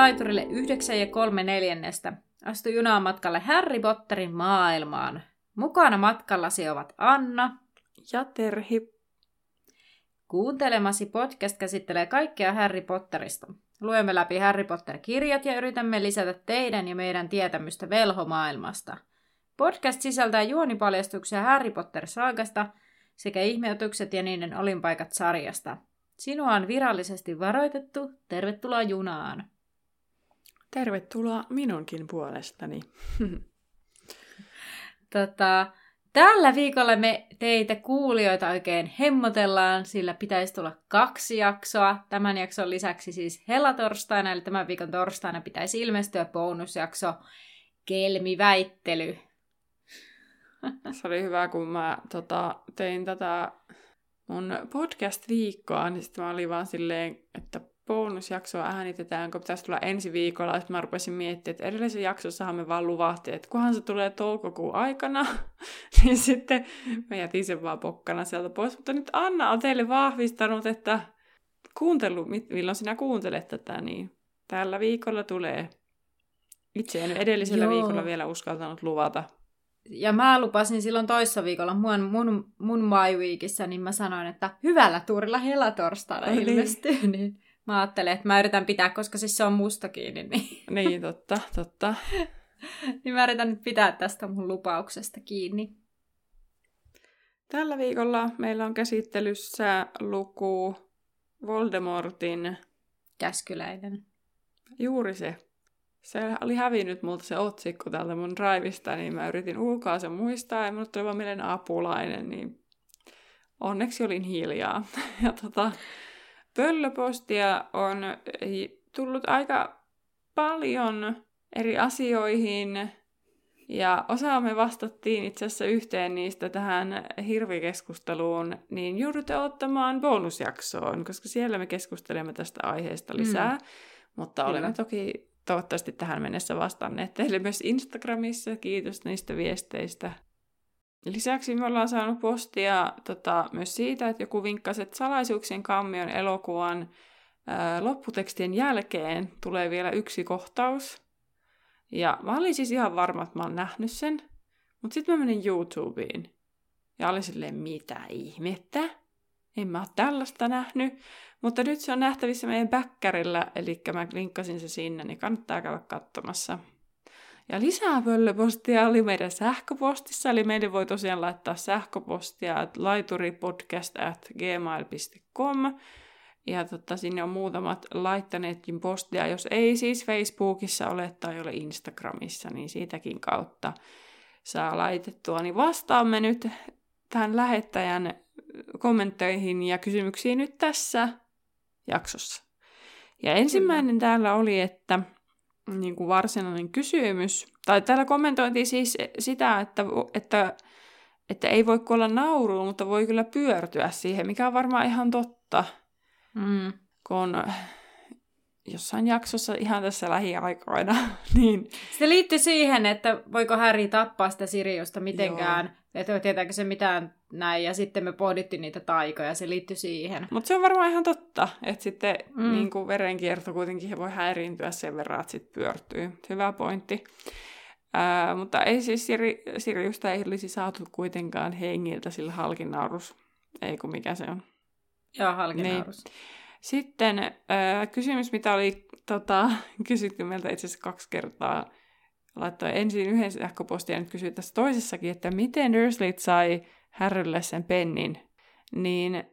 Laiturille 9 ja 3 neljännestä. Astu junaan matkalle Harry Potterin maailmaan. Mukana matkallasi ovat Anna ja Terhi. Kuuntelemasi podcast käsittelee kaikkea Harry Potterista. Luemme läpi Harry Potter-kirjat ja yritämme lisätä teidän ja meidän tietämystä velhomaailmasta. Podcast sisältää juonipaljastuksia Harry Potter-saagasta sekä ihmeotukset ja niiden olinpaikat sarjasta – Sinua on virallisesti varoitettu. Tervetuloa junaan. Tervetuloa minunkin puolestani. tota, tällä viikolla me teitä kuulijoita oikein hemmotellaan, sillä pitäisi tulla kaksi jaksoa. Tämän jakson lisäksi siis helatorstaina, eli tämän viikon torstaina pitäisi ilmestyä bonusjakso Kelmiväittely. Se oli hyvä, kun mä tota, tein tätä mun podcast-viikkoa, niin sitten mä olin vaan silleen, että bonusjaksoa äänitetään, kun pitäisi tulla ensi viikolla. Sitten mä rupesin miettimään, että edellisen jaksossahan me vaan luvattiin, että kunhan se tulee toukokuun aikana, niin sitten mä jätin sen vaan pokkana sieltä pois. Mutta nyt Anna on teille vahvistanut, että kuuntelu, milloin sinä kuuntelet tätä, niin tällä viikolla tulee. Itse en edellisellä Joo. viikolla vielä uskaltanut luvata ja mä lupasin silloin toissa viikolla mun, mun, mun My Weekissä, niin mä sanoin, että hyvällä tuurilla helatorstaina no, ilmestyy. Niin. Mä ajattelin, että mä yritän pitää, koska siis se on musta kiinni. Niin, niin totta, totta. niin mä yritän nyt pitää tästä mun lupauksesta kiinni. Tällä viikolla meillä on käsittelyssä luku Voldemortin Käskyläinen. Juuri se se oli hävinnyt multa se otsikko täältä mun drivista, niin mä yritin ulkoa sen muistaa, ja mulle tuli vaan mieleen apulainen, niin onneksi olin hiljaa. Ja tota, pöllöpostia on tullut aika paljon eri asioihin, ja osa me vastattiin itse asiassa yhteen niistä tähän hirvikeskusteluun, niin joudutte ottamaan bonusjaksoon, koska siellä me keskustelemme tästä aiheesta lisää. Mm. Mutta Kyllä. olemme toki toivottavasti tähän mennessä vastanneet teille myös Instagramissa. Kiitos niistä viesteistä. Lisäksi me ollaan saanut postia tota, myös siitä, että joku vinkkasi, että salaisuuksien kammion elokuvan ää, lopputekstien jälkeen tulee vielä yksi kohtaus. Ja mä olin siis ihan varma, että mä oon nähnyt sen. Mutta sitten mä menin YouTubeen. Ja olin silleen, mitä ihmettä? En mä ole tällaista nähnyt. Mutta nyt se on nähtävissä meidän bäkkärillä, eli mä linkkasin se sinne, niin kannattaa käydä katsomassa. Ja lisää pöllöpostia oli meidän sähköpostissa, eli meille voi tosiaan laittaa sähköpostia laituripodcast at gmail.com. Ja totta, sinne on muutamat laittaneetkin postia, jos ei siis Facebookissa ole tai ole Instagramissa, niin siitäkin kautta saa laitettua. Niin vastaamme nyt tähän lähettäjän kommentteihin ja kysymyksiin nyt tässä jaksossa. Ja ensimmäinen Kyllä. täällä oli, että niin kuin varsinainen kysymys, tai täällä kommentointiin siis sitä, että, että, että ei voi kuolla nauruun, mutta voi kyllä pyörtyä siihen, mikä on varmaan ihan totta. Mm. Kun jossain jaksossa ihan tässä lähiaikoina. niin... Se liittyy siihen, että voiko Harry tappaa sitä Siriusta mitenkään, Joo. että tietääkö se mitään näin, ja sitten me pohdittiin niitä taikoja, se liittyy siihen. Mutta se on varmaan ihan totta, että sitten mm. niin kuin verenkierto kuitenkin voi häiriintyä sen verran, että sitten pyörtyy. Hyvä pointti. Ää, mutta ei siis Siri, Siriusta ei olisi saatu kuitenkaan hengiltä sillä halkinaurus. Ei kun mikä se on. Joo, halkinaurus. Niin. Sitten äh, kysymys, mitä oli tota, kysytty meiltä itse asiassa kaksi kertaa. Laittoi ensin yhden sähköpostin ja nyt kysyi tässä toisessakin, että miten Dursley sai Harrylle sen pennin. Niin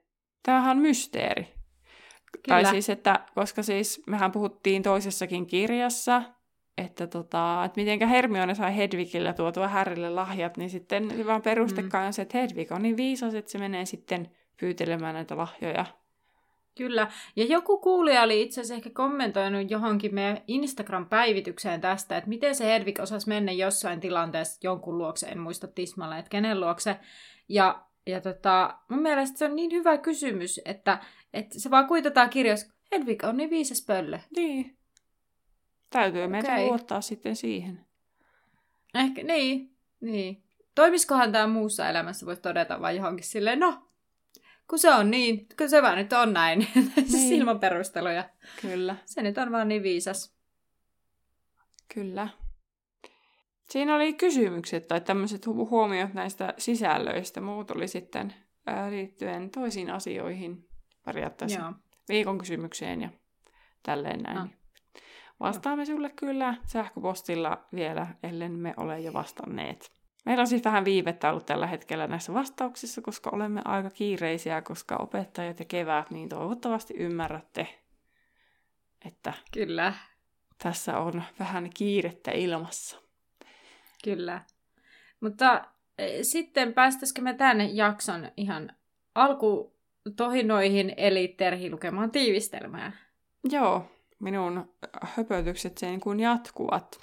tämähän on mysteeri. Kyllä. Tai siis, että koska siis mehän puhuttiin toisessakin kirjassa, että, tota, että miten Hermione sai Hedwigille tuotua Harrylle lahjat, niin sitten vaan perustekaan mm. on se, että Hedwig on niin viisas, että se menee sitten pyytelemään näitä lahjoja Kyllä. Ja joku kuulija oli itse asiassa ehkä kommentoinut johonkin meidän Instagram-päivitykseen tästä, että miten se Hedvig osasi mennä jossain tilanteessa jonkun luokse, en muista tismalle, että kenen luokse. Ja, ja tota, mun mielestä se on niin hyvä kysymys, että, että se vaan kuitataan kirjoissa, Hedvig on niin viisas pöllö. Niin. Täytyy okay. meidän luottaa sitten siihen. Ehkä, niin, niin. Toimiskohan tämä muussa elämässä, voisi todeta vai johonkin silleen, no, kun se on niin, kun se vaan nyt on näin, niin. ilman perusteluja. Kyllä. Se nyt on vaan niin viisas. Kyllä. Siinä oli kysymykset tai tämmöiset huomiot näistä sisällöistä. Muut oli sitten ää, liittyen toisiin asioihin periaatteessa. Joo. Viikon kysymykseen ja tälleen näin. No. Vastaamme Joo. sulle kyllä sähköpostilla vielä, ellen me ole jo vastanneet. Meillä on siis vähän viivettä ollut tällä hetkellä näissä vastauksissa, koska olemme aika kiireisiä, koska opettajat ja kevät, niin toivottavasti ymmärrätte, että Kyllä. tässä on vähän kiirettä ilmassa. Kyllä. Mutta e, sitten päästäisikö me tämän jakson ihan alkutohinoihin, eli Terhi lukemaan tiivistelmää? Joo, minun höpötykset sen kun jatkuvat.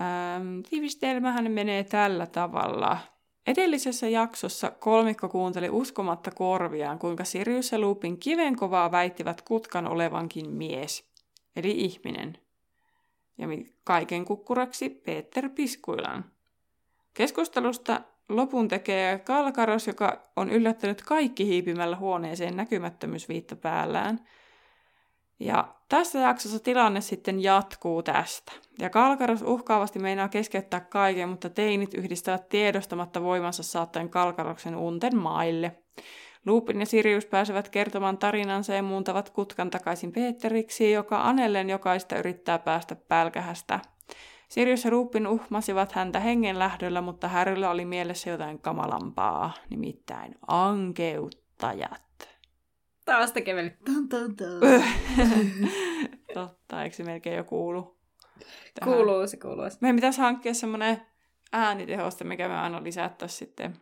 Ähm, tiivistelmähän menee tällä tavalla. Edellisessä jaksossa kolmikko kuunteli uskomatta korviaan, kuinka Sirius ja Lupin kivenkovaa väittivät Kutkan olevankin mies, eli ihminen. Ja kaiken kukkuraksi Peter Piskuilan. Keskustelusta lopun tekee Kalkaros, joka on yllättänyt kaikki hiipimällä huoneeseen näkymättömyysviitta päällään – ja tässä jaksossa tilanne sitten jatkuu tästä. Ja Kalkaros uhkaavasti meinaa keskeyttää kaiken, mutta teinit yhdistävät tiedostamatta voimansa saattaen Kalkaroksen unten maille. Lupin ja Sirius pääsevät kertomaan tarinansa ja muuntavat kutkan takaisin Peteriksi, joka Anellen jokaista yrittää päästä pälkähästä. Sirius ja Lupin uhmasivat häntä hengen lähdöllä, mutta Härryllä oli mielessä jotain kamalampaa, nimittäin ankeuttajat. Taas tekee Totta, eikö se melkein jo kuulu? Tähän? Kuuluu, se kuuluu. Meidän pitäisi hankkia semmoinen äänitehoste, mikä me aina lisättäisiin sitten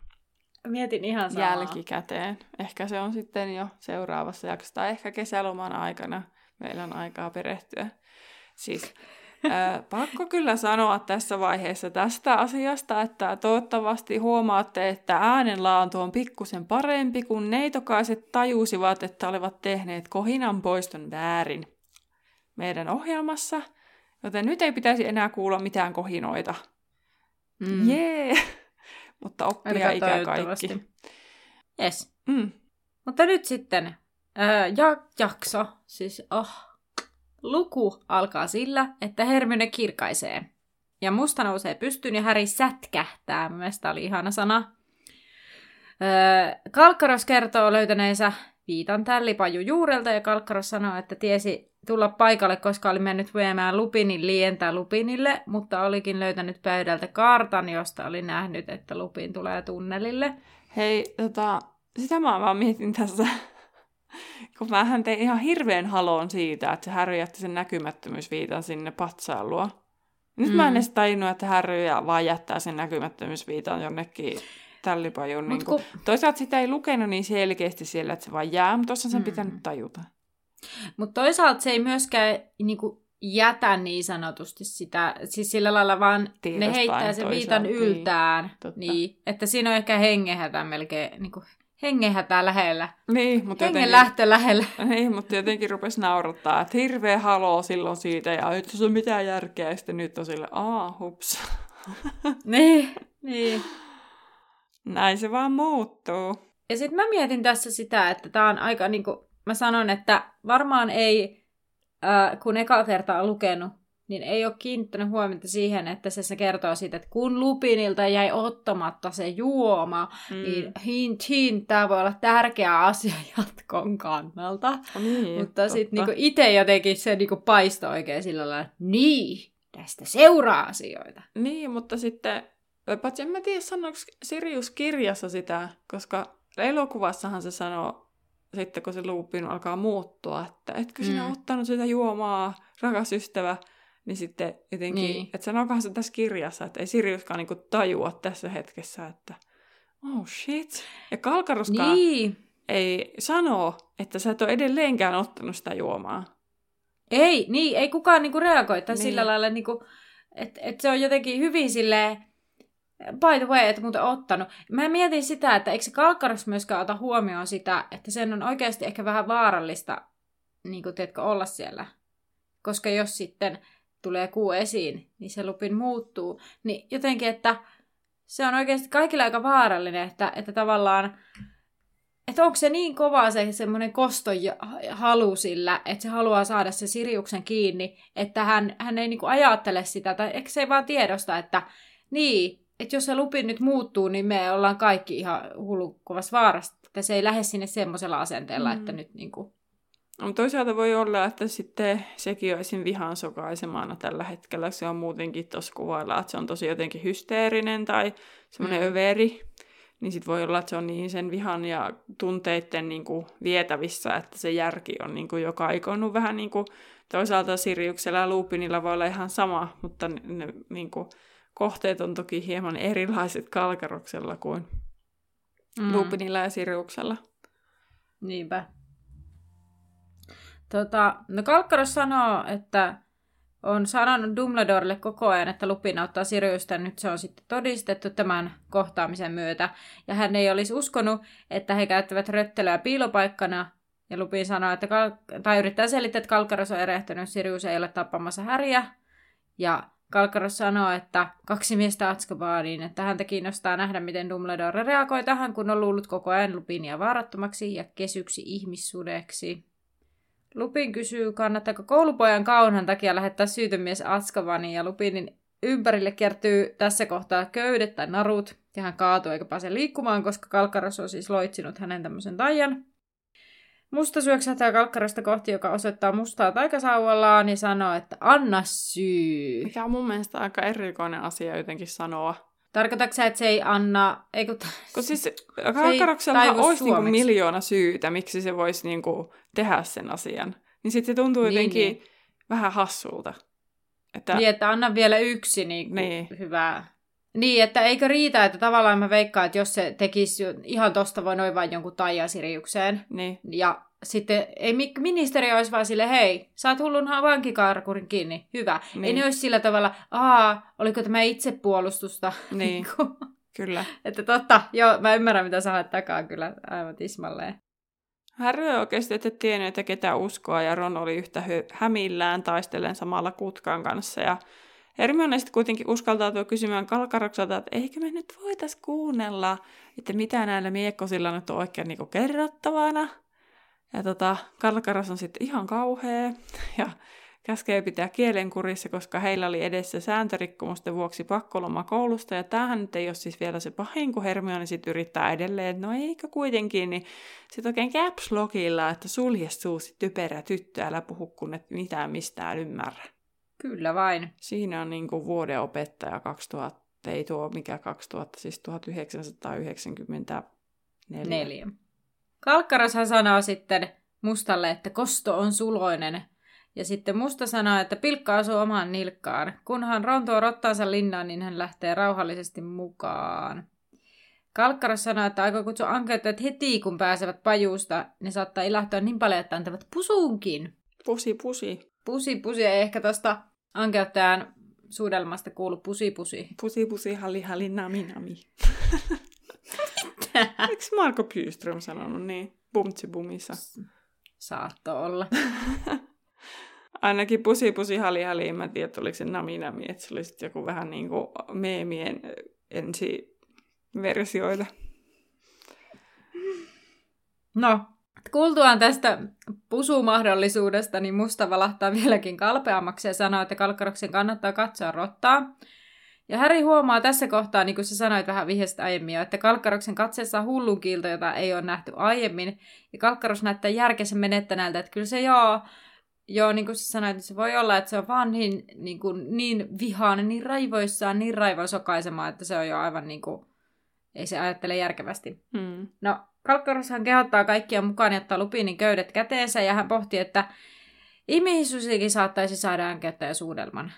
Mietin ihan samaa. jälkikäteen. Ehkä se on sitten jo seuraavassa jaksossa, tai ehkä kesäloman aikana meillä on aikaa perehtyä. Siis pakko kyllä sanoa tässä vaiheessa tästä asiasta, että toivottavasti huomaatte, että äänenlaatu on pikkusen parempi, kun neitokaiset tajusivat, että olivat tehneet kohinan poiston väärin meidän ohjelmassa, joten nyt ei pitäisi enää kuulla mitään kohinoita. Mm. Jee! Mutta oppia ikä kaikki. Yes. Mm. Mutta nyt sitten ää, ja, jakso, siis oh, Luku alkaa sillä, että Hermione kirkaisee. Ja musta nousee pystyyn ja Häri sätkähtää. Mielestäni oli ihana sana. Öö, Kalkkaros kertoo löytäneensä viitan tällipaju juurelta ja Kalkkaros sanoo, että tiesi tulla paikalle, koska oli mennyt viemään Lupinin lientää Lupinille, mutta olikin löytänyt pöydältä kartan, josta oli nähnyt, että Lupin tulee tunnelille. Hei, tota, sitä mä vaan mietin tässä kun mähän tein ihan hirveän haloon siitä, että se Harry jätti sen näkymättömyysviitan sinne patsailua. Nyt mm. mä en mm. edes tajunnut, että Harry vaan jättää sen näkymättömyysviitan jonnekin tällipajun. Niin kun... Toisaalta sitä ei lukenut niin selkeästi siellä, että se vaan jää, mutta tuossa sen mm. pitänyt tajuta. Mutta toisaalta se ei myöskään niin kuin, jätä niin sanotusti sitä, siis sillä lailla vaan Tiedostain ne heittää sen viitan niin, yltään, niin, niin, että siinä on ehkä hengehätä melkein niin kuin, hengehätä lähellä. Niin, mutta Hengen jotenkin, lähtö lähellä. Niin, mutta jotenkin rupesi naurattaa, että hirveä haloo silloin siitä ja ei se ole mitään järkeä. Ja sitten nyt on sille, aa, hups. niin, niin. Näin se vaan muuttuu. Ja sitten mä mietin tässä sitä, että tämä on aika niin kuin, mä sanon, että varmaan ei, äh, kun eka kertaa lukenut niin ei ole kiinnittänyt huomiota siihen, että se, se kertoo siitä, että kun Lupinilta jäi ottamatta se juoma, mm. niin hint, hint, tämä voi olla tärkeä asia jatkon kannalta. Niin, Mutta sitten niinku itse jotenkin se niinku paistoi oikein sillä lailla, niin, tästä seuraa asioita. Niin, mutta sitten, paitsi en mä tiedä sanoiko Sirius kirjassa sitä, koska elokuvassahan se sanoo, sitten kun se Lupin alkaa muuttua, että etkö sinä mm. ottanut sitä juomaa, rakas ystävä, niin sitten jotenkin, niin. että sanokohan se tässä kirjassa, että ei Siriuskaan niinku tajua tässä hetkessä, että oh shit. Ja Kalkaruskaan niin. ei sano, että sä et ole edelleenkään ottanut sitä juomaa. Ei, niin, ei kukaan niinku reagoi tai niin. sillä lailla, niinku, että et se on jotenkin hyvin silleen, by the way, että muuten ottanut. Mä mietin sitä, että eikö se Kalkarus myöskään ota huomioon sitä, että sen on oikeasti ehkä vähän vaarallista, niin kuin, teetkö, olla siellä. Koska jos sitten tulee kuu esiin, niin se lupin muuttuu. Niin jotenkin, että se on oikeasti kaikille aika vaarallinen, että, että tavallaan että onko se niin kova se semmoinen kostohalu sillä, että se haluaa saada se Siriuksen kiinni, että hän, hän ei niinku ajattele sitä, tai eikö se ei vaan tiedosta, että niin, että jos se lupi nyt muuttuu, niin me ollaan kaikki ihan hullukkuvassa vaarassa, että se ei lähde sinne semmoisella asenteella, mm. että nyt niinku... No, toisaalta voi olla, että sitten sekin olisi vihan sokaisemana tällä hetkellä. Se on muutenkin tuossa kuvailla, että se on tosi jotenkin hysteerinen tai semmoinen mm. överi niin sit voi olla, että se on niin sen vihan ja tunteiden niin kuin vietävissä, että se järki on niin kuin jo kaikonnut vähän niin kuin toisaalta Siriuksella ja Lupinilla voi olla ihan sama, mutta ne, ne niin kuin, kohteet on toki hieman erilaiset Kalkaroksella kuin mm. Lupinilla ja Siriuksella. Niinpä. Tota, no Kalkkaros sanoo, että on sanonut Dumbledorelle koko ajan, että Lupin auttaa Siriusta, ja nyt se on sitten todistettu tämän kohtaamisen myötä. Ja hän ei olisi uskonut, että he käyttävät röttelöä piilopaikkana, ja Lupin sanoo, että Kal- tai yrittää selittää, että Kalkaros on erehtynyt, Sirius ei ole tappamassa Häriä. Ja Kalkaros sanoo, että kaksi miestä Atskobaniin, että häntä kiinnostaa nähdä, miten Dumbledore reagoi tähän, kun on luullut koko ajan Lupinia vaarattomaksi ja kesyksi ihmissudeksi. Lupin kysyy, kannattaako koulupojan kaunan takia lähettää syytömies Atskavaniin ja Lupinin ympärille kertyy tässä kohtaa köydet tai narut, ja hän kaatuu eikä pääse liikkumaan, koska Kalkkaros on siis loitsinut hänen tämmöisen taian. Musta syöksähtää Kalkkarasta kohti, joka osoittaa mustaa taikasauvallaan ja sanoo, että anna syy. Mikä on mun mielestä aika erikoinen asia jotenkin sanoa. Tarkoitatko sä, että se ei anna... Ei kun... kun siis Kalkkaroksella olisi niinku miljoona syytä, miksi se voisi niinku tehdä sen asian. Niin sitten se tuntuu niin, jotenkin niin. vähän hassulta. Että... Niin, että anna vielä yksi niinku niin. hyvää. Niin, että eikö riitä, että tavallaan mä veikkaan, että jos se tekisi ihan tosta voi noin vain jonkun taija Siriukseen. Niin. Ja sitten ei ministeri olisi vaan sille, hei, saat hullun vankikarkurin kiinni, hyvä. Niin. Ei ne olisi sillä tavalla, aa, oliko tämä itsepuolustusta? Niin, kyllä. että totta, joo, mä ymmärrän mitä sä haet takaa kyllä aivan tismalleen. Harry oikeasti ette tiennyt, että ketä uskoa, ja Ron oli yhtä hämillään taistellen samalla kutkan kanssa, ja Hermione sitten kuitenkin uskaltautuu kysymään Kalkarokselta, että eikö me nyt voitais kuunnella, että mitä näillä miekkosilla nyt on oikein niinku kerrottavana. Ja tota, Kalkaros on sitten ihan kauhea ja käskee pitää kielen kurissa, koska heillä oli edessä sääntörikkomusten vuoksi pakkoloma koulusta. Ja tämähän nyt ei ole siis vielä se pahin, kun Hermione sitten yrittää edelleen, no eikö kuitenkin, niin sitten oikein caps että sulje suusi typerä tyttö, älä puhu kun et mitään mistään ymmärrä. Kyllä vain. Siinä on niin kuin vuoden opettaja 2000, ei tuo mikä 2000, siis 1994. Neljä. Kalkkarashan sanoo sitten Mustalle, että kosto on suloinen. Ja sitten Musta sanoo, että pilkka asuu omaan nilkkaan. Kunhan Ron tuo rottaansa linnaan, niin hän lähtee rauhallisesti mukaan. Kalkkaras sanoo, että aikoo kutsua ankeuttajat heti, kun pääsevät pajuusta. Ne saattaa ilahtua niin paljon, että antavat pusuunkin. Pusi, pusi. Pusi, pusi. Ei ehkä tuosta ankeuttajan suudelmasta kuulu pusi, pusi. Pusi, pusi, halli, halli, nami, nami. Eikö Marko Pyström sanonut niin? Bumtsi bumissa. Saatto olla. Ainakin pusi pusi hali hali, en tiedä, oliko se nami nami, että se oli sitten joku vähän niin kuin meemien ensiversioita. No, kuultuaan tästä pusumahdollisuudesta, niin musta valahtaa vieläkin kalpeammaksi ja sanoo, että Kalkkaroksen kannattaa katsoa rottaa. Ja Häri huomaa tässä kohtaa, niin kuin sä sanoit vähän vihjeestä aiemmin jo, että Kalkkaroksen katseessa on hullun kiilto, jota ei ole nähty aiemmin. Ja Kalkkaros näyttää järkensä menettänältä, että kyllä se joo, joo, niin kuin sä sanoit, niin se voi olla, että se on vaan niin, niin, kuin, niin vihainen, niin raivoissaan, niin raivoisokaisemaan, että se on jo aivan niin kuin, ei se ajattele järkevästi. Hmm. No, Kalkkaroshan kehottaa kaikkia mukaan ottaa Lupinin köydet käteensä, ja hän pohtii, että ihmisyysikin saattaisi saada ja suudelman.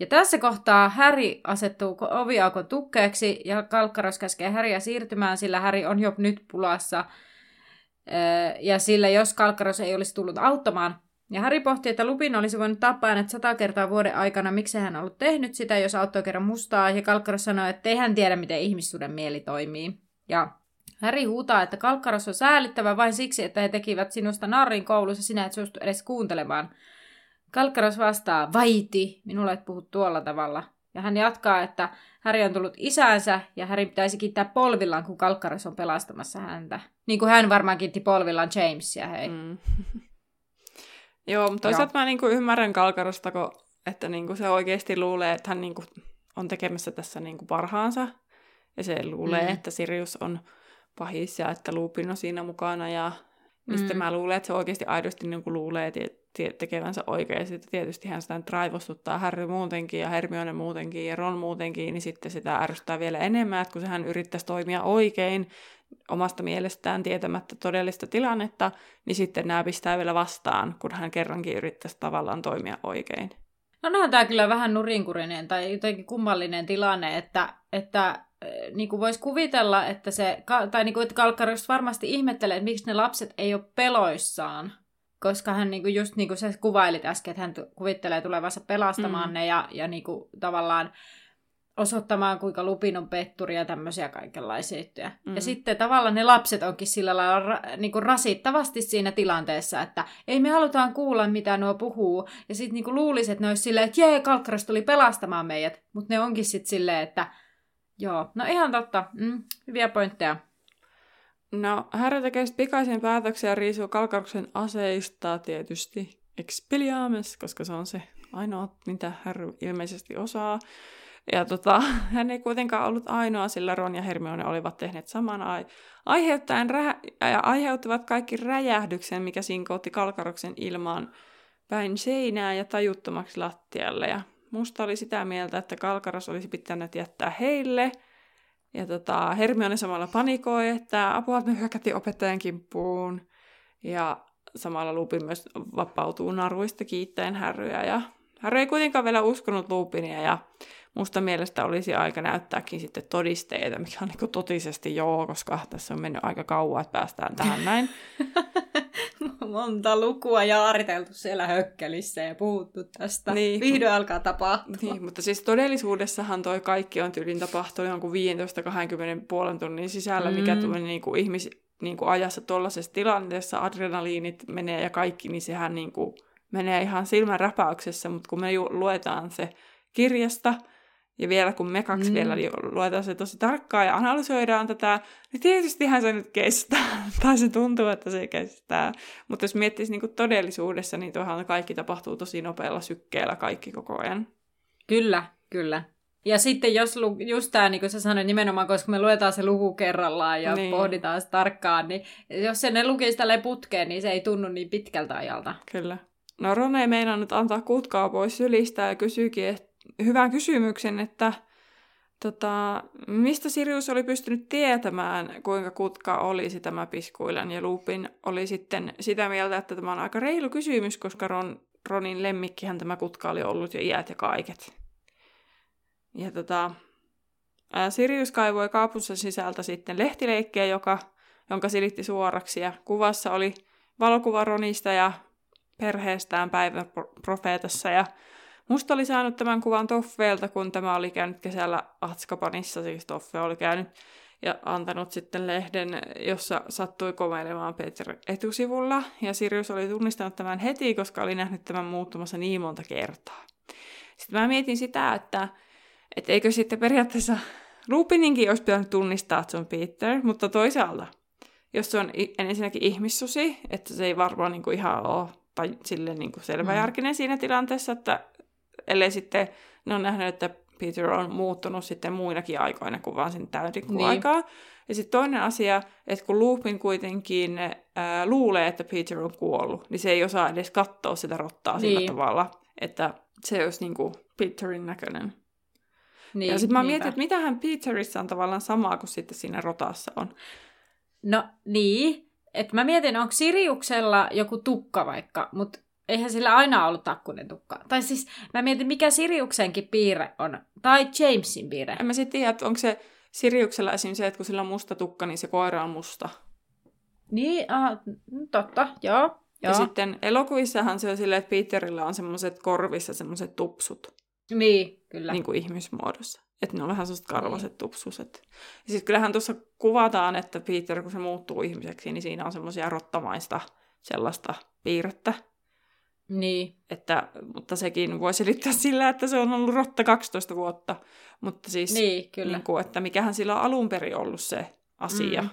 Ja tässä kohtaa Häri asettuu oviaukon tukkeeksi ja Kalkkaros käskee Häriä siirtymään, sillä Häri on jo nyt pulassa. Ja sillä jos Kalkkaros ei olisi tullut auttamaan, ja Häri pohti, että Lupin olisi voinut tappaa hänet sata kertaa vuoden aikana, miksi hän on ollut tehnyt sitä, jos auttoi kerran mustaa, ja Kalkkaros sanoi, että ei hän tiedä, miten ihmissuuden mieli toimii. Ja Häri huutaa, että Kalkkaros on säälittävä vain siksi, että he tekivät sinusta narrin koulussa, sinä et suostu edes kuuntelemaan. Kalkkaros vastaa, vaiti, minulle et puhu tuolla tavalla. Ja hän jatkaa, että Häri on tullut isänsä ja Häri pitäisi kiittää polvillaan, kun Kalkkaros on pelastamassa häntä. Niin kuin hän varmaan kiitti polvillaan Jamesia, hei. Mm. Joo, mutta toisaalta mä niinku ymmärrän Kalkarosta, kun, että niinku se oikeasti luulee, että hän niinku on tekemässä tässä niinku parhaansa. Ja se luulee, mm. että Sirius on pahis ja että Lupin on siinä mukana. Ja mm. sitten mä luulen, että se oikeasti aidosti niinku luulee te- tekevänsä oikein. Ja sitten tietysti hän sitä raivostuttaa Harry muutenkin ja Hermione muutenkin ja Ron muutenkin, niin sitten sitä ärsyttää vielä enemmän, että kun hän yrittäisi toimia oikein, omasta mielestään tietämättä todellista tilannetta, niin sitten nämä pistää vielä vastaan, kun hän kerrankin yrittäisi tavallaan toimia oikein. No onhan tämä kyllä vähän nurinkurinen tai jotenkin kummallinen tilanne, että, että niin kuin voisi kuvitella, että se, tai niin kuin, että Kalkkarus varmasti ihmettelee, että miksi ne lapset ei ole peloissaan, koska hän niin kuin just niin kuin sä kuvailit äsken, että hän kuvittelee tulevansa pelastamaan mm. ne ja, ja niin kuin tavallaan osoittamaan, kuinka Lupin on petturi ja tämmöisiä kaikenlaisia juttuja. Mm. Ja sitten tavallaan ne lapset onkin sillä lailla ra- niin kuin rasittavasti siinä tilanteessa, että ei me halutaan kuulla, mitä nuo puhuu. Ja sitten niin luulisi, että ne olisi silleen, että jee, Kalkkaras tuli pelastamaan meidät. Mutta ne onkin sitten silleen, että joo, no ihan totta, mm, hyviä pointteja. No, Harry tekee pikaisen päätöksen ja riisuu Kalkaruksen aseista tietysti Expelliarmus, koska se on se ainoa, mitä Harry ilmeisesti osaa. Ja tota, hän ei kuitenkaan ollut ainoa, sillä Ron ja Hermione olivat tehneet saman ai- aiheuttaen rä- ja aiheuttivat kaikki räjähdyksen, mikä sinkoutti Kalkaroksen ilmaan päin seinää ja tajuttomaksi lattialle. Ja musta oli sitä mieltä, että Kalkaros olisi pitänyt jättää heille. Ja tota, Hermione samalla panikoi, että apua, me hyökättiin opettajan kimppuun. Ja samalla Lupin myös vapautuu naruista kiittäen Härryä. Ja Harry ei kuitenkaan vielä uskonut Lupinia ja musta mielestä olisi aika näyttääkin sitten todisteita, mikä on niin totisesti joo, koska tässä on mennyt aika kauan, että päästään tähän näin. Monta lukua ja ariteltu siellä hökkelissä ja puhuttu tästä. Niin. Vihdoin alkaa tapahtua. Niin, mutta siis todellisuudessahan toi kaikki on tyylin tapahtunut jonkun 15-20 puolen tunnin sisällä, mm. mikä tulee niin kuin ihmis, niin kuin ajassa tuollaisessa tilanteessa, adrenaliinit menee ja kaikki, niin sehän niin kuin menee ihan silmän räpäyksessä, mutta kun me luetaan se kirjasta, ja vielä kun me kaksi mm. vielä luetaan se tosi tarkkaan ja analysoidaan tätä, niin tietystihän se nyt kestää. tai se tuntuu, että se kestää. Mutta jos miettisi niin todellisuudessa, niin tuohan kaikki tapahtuu tosi nopealla sykkeellä kaikki koko ajan. Kyllä, kyllä. Ja sitten jos lu- just tämä, niin kuin sä sanoit, nimenomaan, koska me luetaan se luku kerrallaan ja niin. pohditaan se tarkkaan, niin jos se ne lukisi tälle putkeen, niin se ei tunnu niin pitkältä ajalta. Kyllä. No Ron ei meinannut antaa kutkaa pois sylistä ja kysyikin, että hyvän kysymyksen, että tota, mistä Sirius oli pystynyt tietämään, kuinka kutka olisi tämä piskuilan, ja Lupin oli sitten sitä mieltä, että tämä on aika reilu kysymys, koska Ron, Ronin lemmikkihän tämä kutka oli ollut jo iät ja kaiket. Ja tota, ää, Sirius kaivoi kaapunsa sisältä sitten lehtileikkiä, joka, jonka silitti suoraksi, ja kuvassa oli valokuva Ronista ja perheestään päivän profeetassa, ja Musta oli saanut tämän kuvan Toffeelta, kun tämä oli käynyt kesällä Atskapanissa, siis Toffe oli käynyt ja antanut sitten lehden, jossa sattui komeilemaan Peter etusivulla. Ja Sirius oli tunnistanut tämän heti, koska oli nähnyt tämän muuttumassa niin monta kertaa. Sitten mä mietin sitä, että, että eikö sitten periaatteessa Lupininkin olisi pitänyt tunnistaa, että se on Peter, mutta toisaalta, jos se on ensinnäkin ihmissusi, että se ei varmaan niin kuin ihan ole tai sille niin kuin selväjärkinen mm. siinä tilanteessa, että ellei sitten ne on nähnyt, että Peter on muuttunut sitten muinakin aikoina kuin vaan sen täydikkuaikaa. Niin. Ja sitten toinen asia, että kun Lupin kuitenkin ää, luulee, että Peter on kuollut, niin se ei osaa edes katsoa sitä rottaa niin. sillä tavalla, että se olisi niinku Peterin näköinen. Niin, ja sitten mä mietin, että mitähän Peterissä on tavallaan samaa kuin sitten siinä rotassa on. No niin, että mä mietin, onko Siriuksella joku tukka vaikka, mutta eihän sillä aina ollut takkunen tukka. Tai siis mä mietin, mikä Siriuksenkin piirre on. Tai Jamesin piirre. En mä sitten tiedä, että onko se Siriuksella esim. se, että kun sillä on musta tukka, niin se koira on musta. Niin, ah, totta, joo. Joo. Ja sitten elokuvissahan se on silleen, että Peterillä on semmoiset korvissa semmoiset tupsut. Niin, kyllä. Niin kuin ihmismuodossa. Että ne on vähän sellaiset karvaset niin. tupsuset. Ja sitten kyllähän tuossa kuvataan, että Peter, kun se muuttuu ihmiseksi, niin siinä on semmoisia rottamaista sellaista piirrettä. Niin. Että, mutta sekin voi selittää sillä, että se on ollut rotta 12 vuotta. Mutta siis, Niin, kyllä. Niin kuin, että mikähän sillä on alun perin ollut se asia. Mm.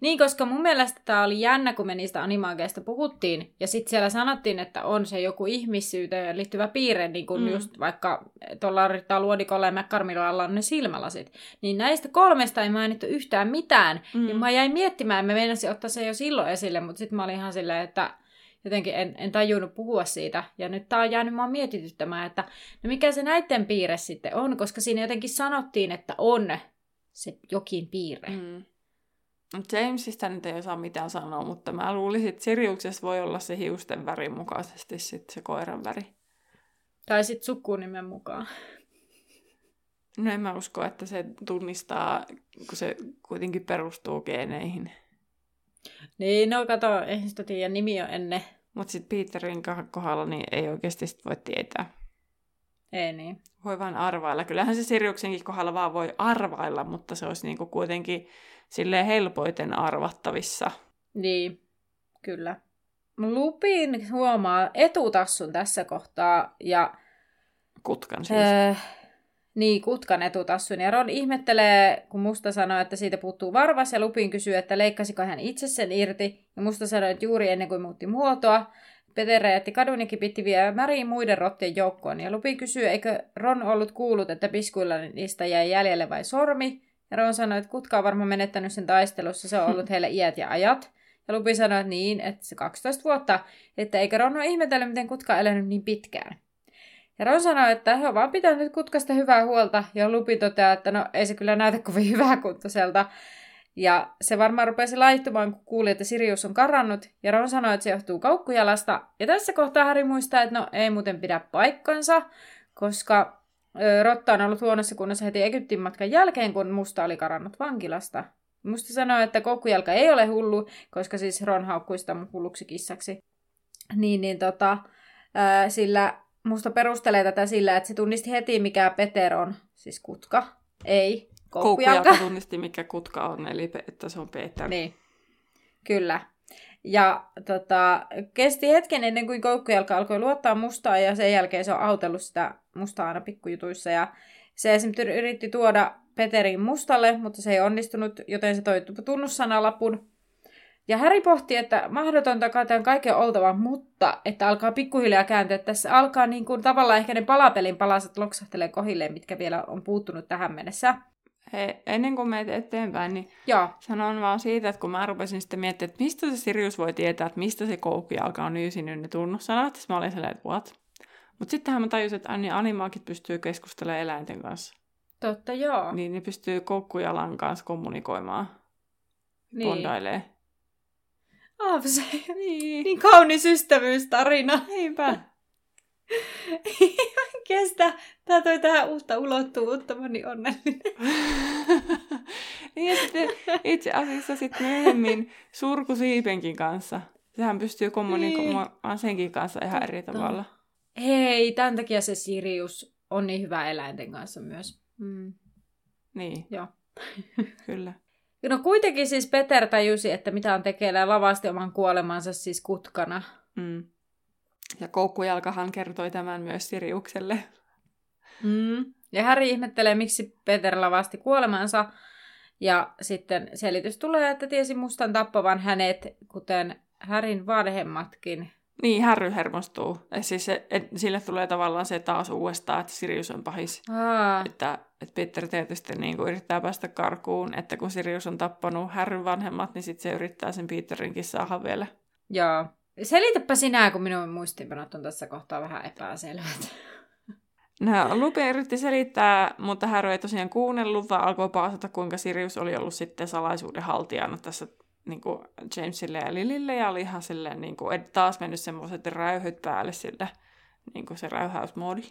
Niin, koska mun mielestä tämä oli jännä, kun me niistä animaageista puhuttiin, ja sitten siellä sanottiin, että on se joku ihmissyyteen liittyvä piirre, niin kuin Mm. just vaikka tuolla Ritta Luodikolla ja McCarmillalla on ne silmälasit. Niin näistä kolmesta ei mainittu yhtään mitään, Mm. niin mä jäin miettimään, mä meinasin ottaa se jo silloin esille, mutta sitten mä olin ihan silleen, että jotenkin en, en tajunnut puhua siitä. Ja nyt tää on jäänyt mua mietityttämään, että no mikä se näiden piirre sitten on, koska siinä jotenkin sanottiin, että on se jokin piirre. Mm. Jamesista nyt ei osaa mitään sanoa, mutta mä luulisin, että Siriuksessa voi olla se hiusten värin mukaisesti sit se koiran väri. Tai sitten sukunimen mukaan. No en mä usko, että se tunnistaa, kun se kuitenkin perustuu geeneihin. Niin, no kato, eihän sitä tiedä, nimi on ennen. Mutta sitten Peterin kohdalla niin ei oikeasti sit voi tietää. Ei niin. Voi vain arvailla. Kyllähän se Siriuksenkin kohdalla vaan voi arvailla, mutta se olisi niinku kuitenkin silleen helpoiten arvattavissa. Niin, kyllä. Lupin huomaa etutassun tässä kohtaa ja Kutkan siis. äh, niin, kutkan etutassun. Ja Ron ihmettelee, kun Musta sanoo, että siitä puuttuu varvas ja Lupin kysyy, että leikkasiko hän itse sen irti. Ja Musta sanoi, että juuri ennen kuin muutti muotoa. Peter räjähti kadun kipitti vielä Märiin muiden rottien joukkoon. Ja Lupin kysyy, eikö Ron ollut kuullut, että piskuilla niistä jäi jäljelle vai sormi. Ja Ron sanoi, että kutka on varmaan menettänyt sen taistelussa, se on ollut heille iät ja ajat. Ja Lupin sanoi, että niin, että se 12 vuotta, että eikö Ron ole ihmetellyt, miten kutka on elänyt niin pitkään. Ja Ron sanoi, että he on vaan pitänyt kutkasta hyvää huolta, ja Lupi toteaa, että no ei se kyllä näytä kovin hyväkuntoiselta. Ja se varmaan rupesi laittumaan, kun kuuli, että Sirius on karannut, ja Ron sanoi, että se johtuu kaukkujalasta. Ja tässä kohtaa Harry muistaa, että no ei muuten pidä paikkansa, koska Rotta on ollut huonossa kunnossa heti Egyptin matkan jälkeen, kun Musta oli karannut vankilasta. Musta sanoi, että koukkujalka ei ole hullu, koska siis Ron haukkui sitä hulluksi kissaksi. Niin, niin tota, sillä Musta perustelee tätä sillä, että se tunnisti heti, mikä Peter on, siis kutka, ei koukkujalka. Koukkujalka tunnisti, mikä kutka on, eli että se on Peter. Niin, kyllä. Ja tota, kesti hetken ennen kuin koukkujalka alkoi luottaa mustaa ja sen jälkeen se on autellut sitä mustaa aina pikkujutuissa. Ja se esimerkiksi yritti tuoda Peterin mustalle, mutta se ei onnistunut, joten se toi tunnussanalapun. Ja Häri pohti, että mahdotonta kai tämän kaiken oltava, mutta että alkaa pikkuhiljaa kääntyä. että Tässä alkaa niin kuin tavallaan ehkä ne palapelin palaset loksahtelee kohilleen, mitkä vielä on puuttunut tähän mennessä. Hei, ennen kuin menet eteenpäin, niin Joo, sanon vaan siitä, että kun mä rupesin sitten miettimään, että mistä se Sirius voi tietää, että mistä se koukkujalka on yysinyt ne tunnussanat, mä olin sellainen, että what? Mutta sittenhän mä tajusin, että niin animaakit pystyy keskustelemaan eläinten kanssa. totta joo. Niin ne pystyy koukkujalan kanssa kommunikoimaan, Niin. bondailee. Ah, se Niin. niin kaunis ystävyystarina. Niinpä. Kestä. Tämä toi tähän uutta ulottuvuutta, mä niin onnellinen. niin ja sitten itse asiassa sitten myöhemmin surkusiipenkin kanssa. Sehän pystyy kommunikoimaan senkin kanssa ihan eri Totta. tavalla. Hei, tämän takia se Sirius on niin hyvä eläinten kanssa myös. Mm. Niin, Joo. kyllä. No kuitenkin siis Peter tajusi, että mitä on tekeillä ja lavasti oman kuolemansa siis kutkana. Mm. Ja koukkujalkahan kertoi tämän myös Siriukselle. Mm. Ja Häri ihmettelee, miksi Peter lavasti kuolemansa. Ja sitten selitys tulee, että tiesi mustan tappavan hänet, kuten Härin vanhemmatkin. Niin, Härry hermostuu. Ja siis se, et, sille tulee tavallaan se taas uudestaan, että Sirius on pahis. Aa, Että, että Peter tietysti niin kuin yrittää päästä karkuun, että kun Sirius on tappanut Härryn vanhemmat, niin sitten se yrittää sen Peterinkin saada vielä. joo. Selitäpä sinä, kun minun muistiinpanot on tässä kohtaa vähän epäselvät. No, Lupin yritti selittää, mutta Harry ei tosiaan kuunnellut, vaan alkoi paasata, kuinka Sirius oli ollut sitten salaisuuden haltijana tässä niin kuin Jamesille ja Lilille, ja oli ihan silleen, niin kuin, taas mennyt semmoiset räyhyt päälle siltä, niin kuin se räyhäysmoodi.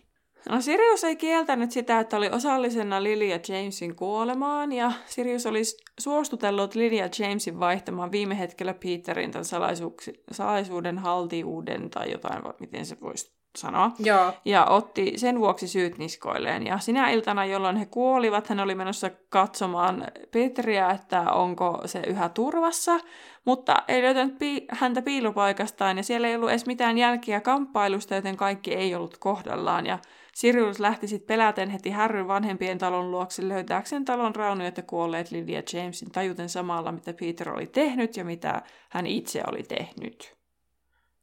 No Sirius ei kieltänyt sitä, että oli osallisena Lily ja Jamesin kuolemaan, ja Sirius oli suostutellut Lily ja Jamesin vaihtamaan viime hetkellä Peterin tämän salaisuuksi- salaisuuden haltijuuden tai jotain, miten se voisi sanoa. Joo. Ja otti sen vuoksi syyt niskoilleen. Ja sinä iltana, jolloin he kuolivat, hän oli menossa katsomaan Petriä, että onko se yhä turvassa, mutta ei löytänyt pi- häntä piilopaikastaan ja siellä ei ollut edes mitään jälkiä kamppailusta, joten kaikki ei ollut kohdallaan. Ja Sirius lähti sitten peläten heti Harryn vanhempien talon luokse löytääkseen talon raunioita ja kuolleet Lydia Jamesin tajuten samalla, mitä Peter oli tehnyt ja mitä hän itse oli tehnyt.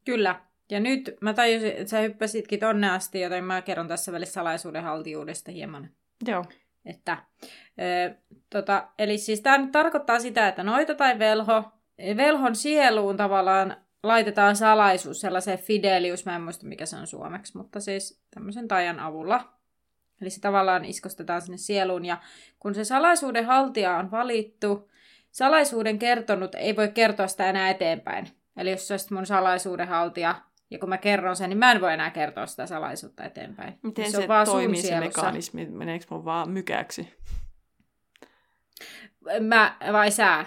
Kyllä. Ja nyt mä tajusin, että sä hyppäsitkin tonne asti, joten mä kerron tässä välissä salaisuuden haltijuudesta hieman. Joo. Että, ö, tota, eli siis tämä nyt tarkoittaa sitä, että noita tai velho, velhon sieluun tavallaan laitetaan salaisuus, sellaiseen fidelius, mä en muista mikä se on suomeksi, mutta siis tämmöisen tajan avulla. Eli se tavallaan iskostetaan sinne sieluun, ja kun se salaisuuden haltija on valittu, salaisuuden kertonut ei voi kertoa sitä enää eteenpäin. Eli jos se olisi mun salaisuuden haltija, ja kun mä kerron sen, niin mä en voi enää kertoa sitä salaisuutta eteenpäin. Miten se, se, on vaan toimii se mekanismi? Meneekö mun vaan mykäksi? Mä vai sä?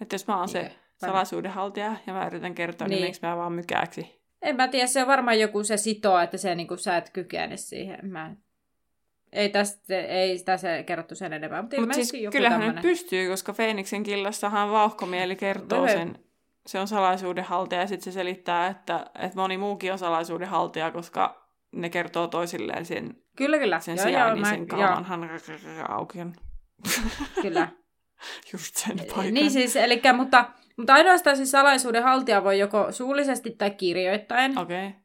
Että jos mä oon se Niin, salaisuudenhaltija ja mä yritän kertoa, niin, Niin. niin mä vaan mykäksi? En mä tiedä, se on varmaan joku se sitoo, että se, niin kuin, sä et kykene siihen. Mä... Ei tästä, ei tässä kerrottu sen enempää, mutta ilmeisesti siis joku kyllähän tämmönen. nyt pystyy, koska Feeniksen killassahan vauhkomieli kertoo sen, se on salaisuudenhaltija ja sitten se selittää, että, että moni muukin on salaisuudenhaltija, koska ne kertoo toisilleen sen, Kyllä, kyllä. sen joo, sijainnin, joo, mä, sen kaamanhan aukion. kyllä. Just sen paikan. niin siis, eli, mutta, mutta ainoastaan siis salaisuuden haltija voi joko suullisesti tai kirjoittaen Okei. Okay.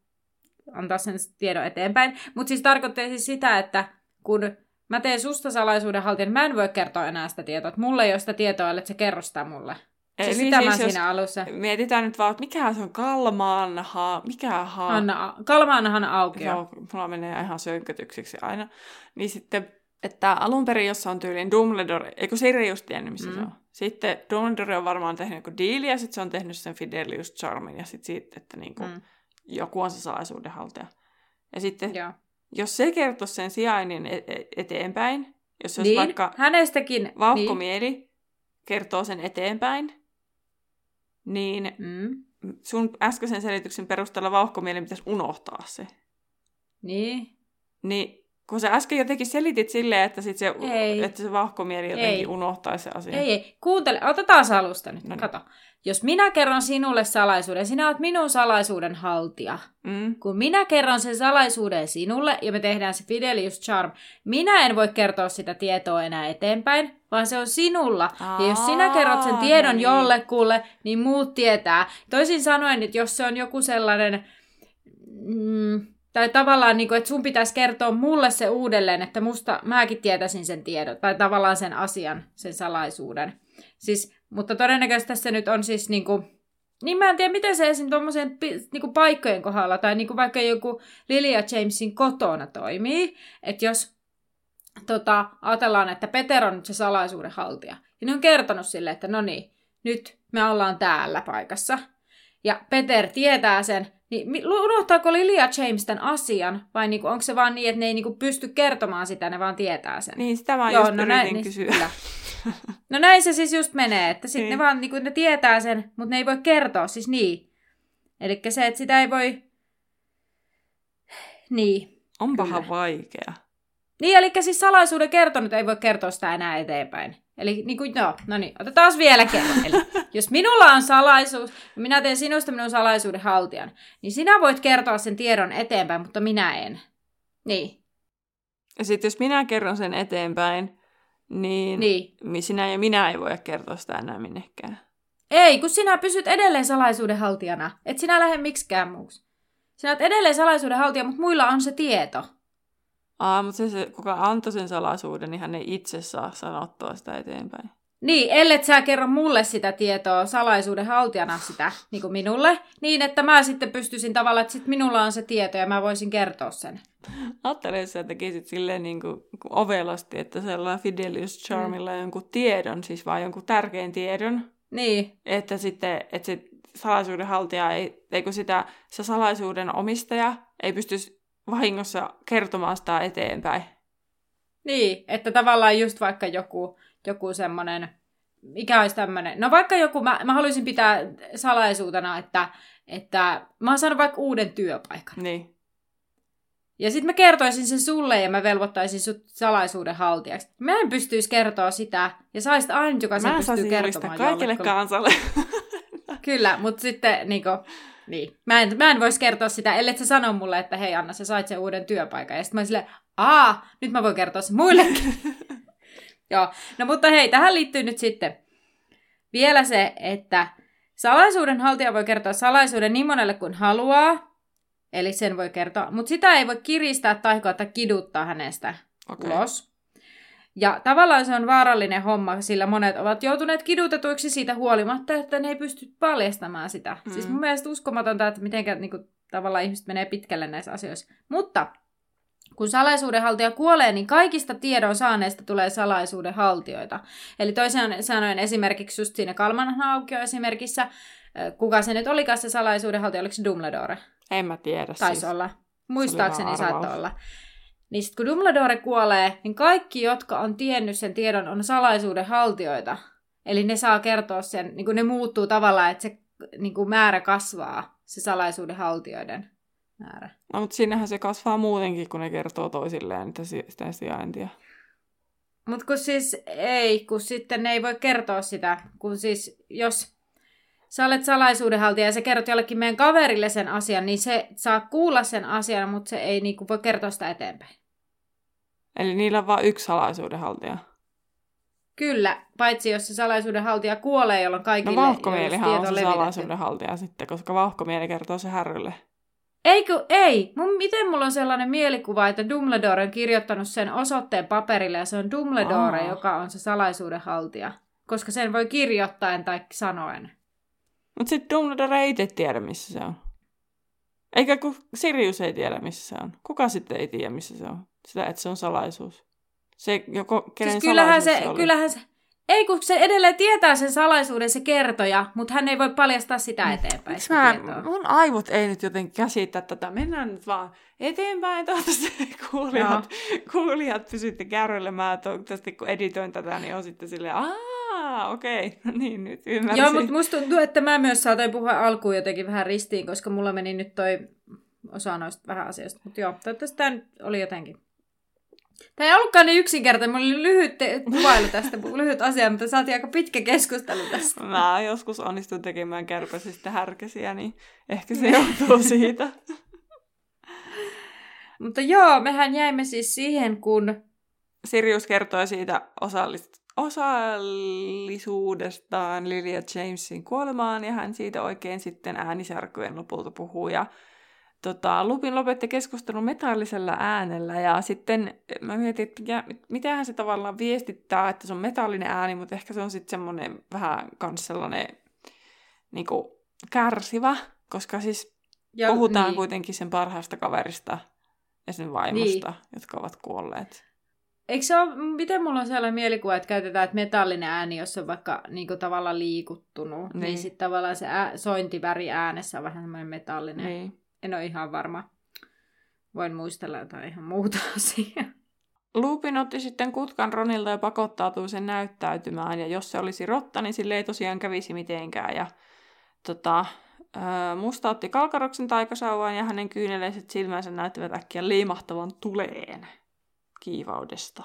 antaa sen tiedon eteenpäin. Mutta siis tarkoittaa siis sitä, että kun mä teen susta salaisuuden haltijan, mä en voi kertoa enää sitä tietoa. Että mulla ei ole sitä tietoa, ellei se kerro sitä mulle. Siis Eli sitä mä siis jos siinä alussa. mietitään nyt vaan, että mikä se on kalmaanha, mikä ha... Anna, Kalmaanahan auki. Joo, mulla menee ihan sönkötyksiksi aina. Niin sitten, että alun perin, jossa on tyyliin Dumbledore, eikö Sirius tiennyt, missä Mm. se on. Sitten Dumbledore on varmaan tehnyt joku diili, ja sitten se on tehnyt sen Fidelius Charmin, ja sitten siitä, että niinku, mm. Mm, joku on se salaisuudenhaltija. Ja sitten, joo. jos se kertoisi sen sijainnin e- e- eteenpäin, jos se olisi Niin, vaikka hänestäkin. Niin. vauhkomieli kertoo sen eteenpäin, niin Mm, sun äskeisen selityksen perusteella vauhkomieli pitäisi unohtaa se. niin. Niin, kun sä äsken jotenkin selitit silleen, että, sit se, Ei. että se vauhkomieli jotenkin Ei. unohtaisi se asia. Ei, ei. Kuuntele, otetaan se alusta nyt. No niin. Kato. Jos minä kerron sinulle salaisuuden, sinä olet minun salaisuuden haltija. Mm. Kun minä kerron sen salaisuuden sinulle ja me tehdään se Fidelius Charm, minä en voi kertoa sitä tietoa enää eteenpäin, vaan se on sinulla. ja jos sinä kerrot sen Aa, tiedon no niin. jollekulle, niin muut tietää. Toisin sanoen, että jos se on joku sellainen... Mm, tai tavallaan, niin kuin, että sun pitäisi kertoa mulle se uudelleen, että musta mäkin tietäisin sen tiedon, tai tavallaan sen asian, sen salaisuuden. Siis, mutta todennäköisesti tässä nyt on siis niin kuin, niin mä en tiedä, miten se esim. tuommoisen niin paikkojen kohdalla, tai niin kuin vaikka joku Lilia Jamesin kotona toimii, että jos tota, ajatellaan, että Peter on nyt se salaisuuden haltija, ja ne on kertonut sille, että no niin, nyt me ollaan täällä paikassa, ja Peter tietää sen, niin unohtaako Lilia James tämän asian, vai niinku, onko se vaan niin, että ne ei niinku pysty kertomaan sitä, ne vaan tietää sen? Niin, sitä mä Joo, just no näin- niin- kysyä. kyllä. No näin se siis just menee, että sitten Niin. ne vaan niinku, ne tietää sen, mutta ne ei voi kertoa, siis niin. Eli se, että sitä ei voi... Niin. Onpahan Kyllä. vaikea. Niin, eli siis salaisuuden kertonut ei voi kertoa sitä enää eteenpäin. Eli niin kuin, no, no niin, otetaan vielä kerran. Eli jos minulla on salaisuus, ja minä teen sinusta minun salaisuuden haltijan, niin sinä voit kertoa sen tiedon eteenpäin, mutta minä en. Niin, Ja sitten jos minä kerron sen eteenpäin, niin, niin. niin. sinä ja minä ei voi kertoa sitä enää minnekään. Ei, kun sinä pysyt edelleen salaisuuden haltijana. Et sinä lähde miksikään muuksi. Sinä olet edelleen salaisuuden haltija, mutta muilla on se tieto. Aa, mutta se, se, kuka antoi sen salaisuuden, niin hän ei itse saa sanottua sitä eteenpäin. Niin, ellet sä kerro mulle sitä tietoa salaisuuden haltijana sitä, niin kuin minulle, niin että mä sitten pystyisin tavallaan, että sit minulla on se tieto ja mä voisin kertoa sen. Ajattele, että sä tekisit silleen niin kuin, kuin ovelasti, että sellainen Fidelius Charmilla mm. jonkun tiedon, siis vaan jonkun tärkeän tiedon, Niin, että sitten että se salaisuuden haltija, ei, ei kun sitä, se salaisuuden omistaja ei pystyisi vahingossa kertomaan sitä eteenpäin. niin, että tavallaan just vaikka joku, joku semmoinen, mikä olisi tämmöinen, no vaikka joku, mä, mä haluaisin pitää salaisuutena, että, että mä oon saanut vaikka uuden työpaikan. Niin. Ja sitten mä kertoisin sen sulle ja mä velvoittaisin sut salaisuuden haltijaksi. Mä en pystyisi kertoa sitä, ja saisit ainut, joka sen Mä pystyy saisin julistaa kertomaan kaikille kansalle. Kyllä, mutta sitten niinku, niin. Mä en, mä en voisi kertoa sitä, ellei sä sano mulle, että hei Anna, sä sait sen uuden työpaikan. Ja sitten mä oon silleen, aa, nyt mä voin kertoa sen muillekin. Joo, no mutta hei, tähän liittyy nyt sitten vielä se, että salaisuuden haltija voi kertoa salaisuuden niin monelle kuin haluaa, eli sen voi kertoa, mutta sitä ei voi kiristää tai kiduttaa hänestä Okei. ulos. Ja tavallaan se on vaarallinen homma, sillä monet ovat joutuneet kidutetuiksi siitä huolimatta, että ne ei pysty paljastamaan sitä. Mm. Siis mun mielestä uskomatonta, että miten niin kuin, tavallaan ihmiset menee pitkälle näissä asioissa. Mutta kun salaisuudenhaltija kuolee, niin kaikista tiedon saaneista tulee salaisuudenhaltijoita. Eli toisin sanoen esimerkiksi just siinä Kalmanhan aukio esimerkissä, kuka se nyt olikaan se salaisuudenhaltija, oliko se Dumbledore? En mä tiedä Taisi siis. olla. Muistaakseni saattoi olla. Niin sit kun Dumbledore kuolee, niin kaikki, jotka on tiennyt sen tiedon, on salaisuuden haltijoita. Eli ne saa kertoa sen, niin kuin ne muuttuu tavallaan, että se niin kuin määrä kasvaa, se salaisuuden haltijoiden määrä. No, mutta sinnehän se kasvaa muutenkin, kun ne kertoo toisilleen että si- sitä sijaintia. Mutta kun siis ei, kun sitten ne ei voi kertoa sitä, kun siis jos sä olet salaisuudenhaltija ja sä kerrot jollekin meidän kaverille sen asian, niin se saa kuulla sen asian, mutta se ei niinku voi kertoa sitä eteenpäin. Eli niillä on vain yksi salaisuudenhaltija. Kyllä, paitsi jos se salaisuudenhaltija kuolee, jolloin No kaikille vauhkomielihan jos on se levitetty. salaisuudenhaltija sitten, koska vauhkomieli kertoo se härrylle. Eikö, ei. Mun, miten mulla on sellainen mielikuva, että Dumbledore on kirjoittanut sen osoitteen paperille ja se on Dumbledore, Aa. joka on se salaisuudenhaltija. Koska sen voi kirjoittaen tai sanoen. Mutta sitten Dumbledore ei itse tiedä, missä se on. Eikä kun Sirius ei tiedä, missä se on. Kuka sitten ei tiedä, missä se on? Sitä, että se on salaisuus. Se, joko, kenen Siis kyllähän salaisuus se, oli. kyllähän se, ei kun se edelleen tietää sen salaisuuden se kertoja, mutta hän ei voi paljastaa sitä eteenpäin. Miksi sitä mä, tietoa. mun aivot ei nyt jotenkin käsitä tätä. Mennään nyt vaan eteenpäin. Toivottavasti kuulijat, kuulijat pysytte kärryllä. Mä toivottavasti kun editoin tätä, niin on sitten silleen, aah, okei, okay. no niin, nyt ymmärsin. Joo, mutta musta tuntuu, että mä myös saatoin puhua alkuun jotenkin vähän ristiin, koska mulla meni nyt toi osa noista vähän asioista. Mutta joo, toivottavasti tämä nyt oli jotenkin. Tämä ei ollutkaan niin yksinkertainen. Mulla oli lyhyt te- kuvailu tästä, lyhyt asia, mutta saatiin aika pitkä keskustelu tästä. Mä joskus onnistun tekemään kärpäsistä härkäsiä, niin ehkä se johtuu siitä. Mutta joo, mehän jäimme siis siihen, kun... Sirius kertoi siitä osallist- osallisuudestaan Lilia Jamesin kuolemaan, ja hän siitä oikein sitten äänisärkyjen lopulta puhuu. Ja tota, Lupin lopetti keskustelun metallisella äänellä, ja sitten mä mietin, että mikä, mitähän se tavallaan viestittää, että se on metallinen ääni, mutta ehkä se on sitten semmoinen vähän kans sellainen niin kuin, kärsivä, koska siis Ja, puhutaan niin. kuitenkin sen parhaasta kaverista ja sen vaimosta, niin. jotka ovat kuolleet. Eikö se ole, miten mulla on sellainen mielikuva, että käytetään, että metallinen ääni, jos on vaikka niin tavallaan liikuttunut, niin, Niin. niin sitten tavallaan se ää, sointiväri äänessä on vähän semmoinen metallinen. Niin. En ole ihan varma. Voin muistella jotain ihan muuta asiaa. Lupin otti sitten kutkan Ronilta ja pakottautui sen näyttäytymään. Ja jos se olisi rotta, niin sille ei tosiaan kävisi mitenkään. Ja tota, musta otti kalkaroksen taikasauvan ja hänen kyyneleiset silmänsä näyttävät äkkiä liimahtavan tuleen kiivaudesta.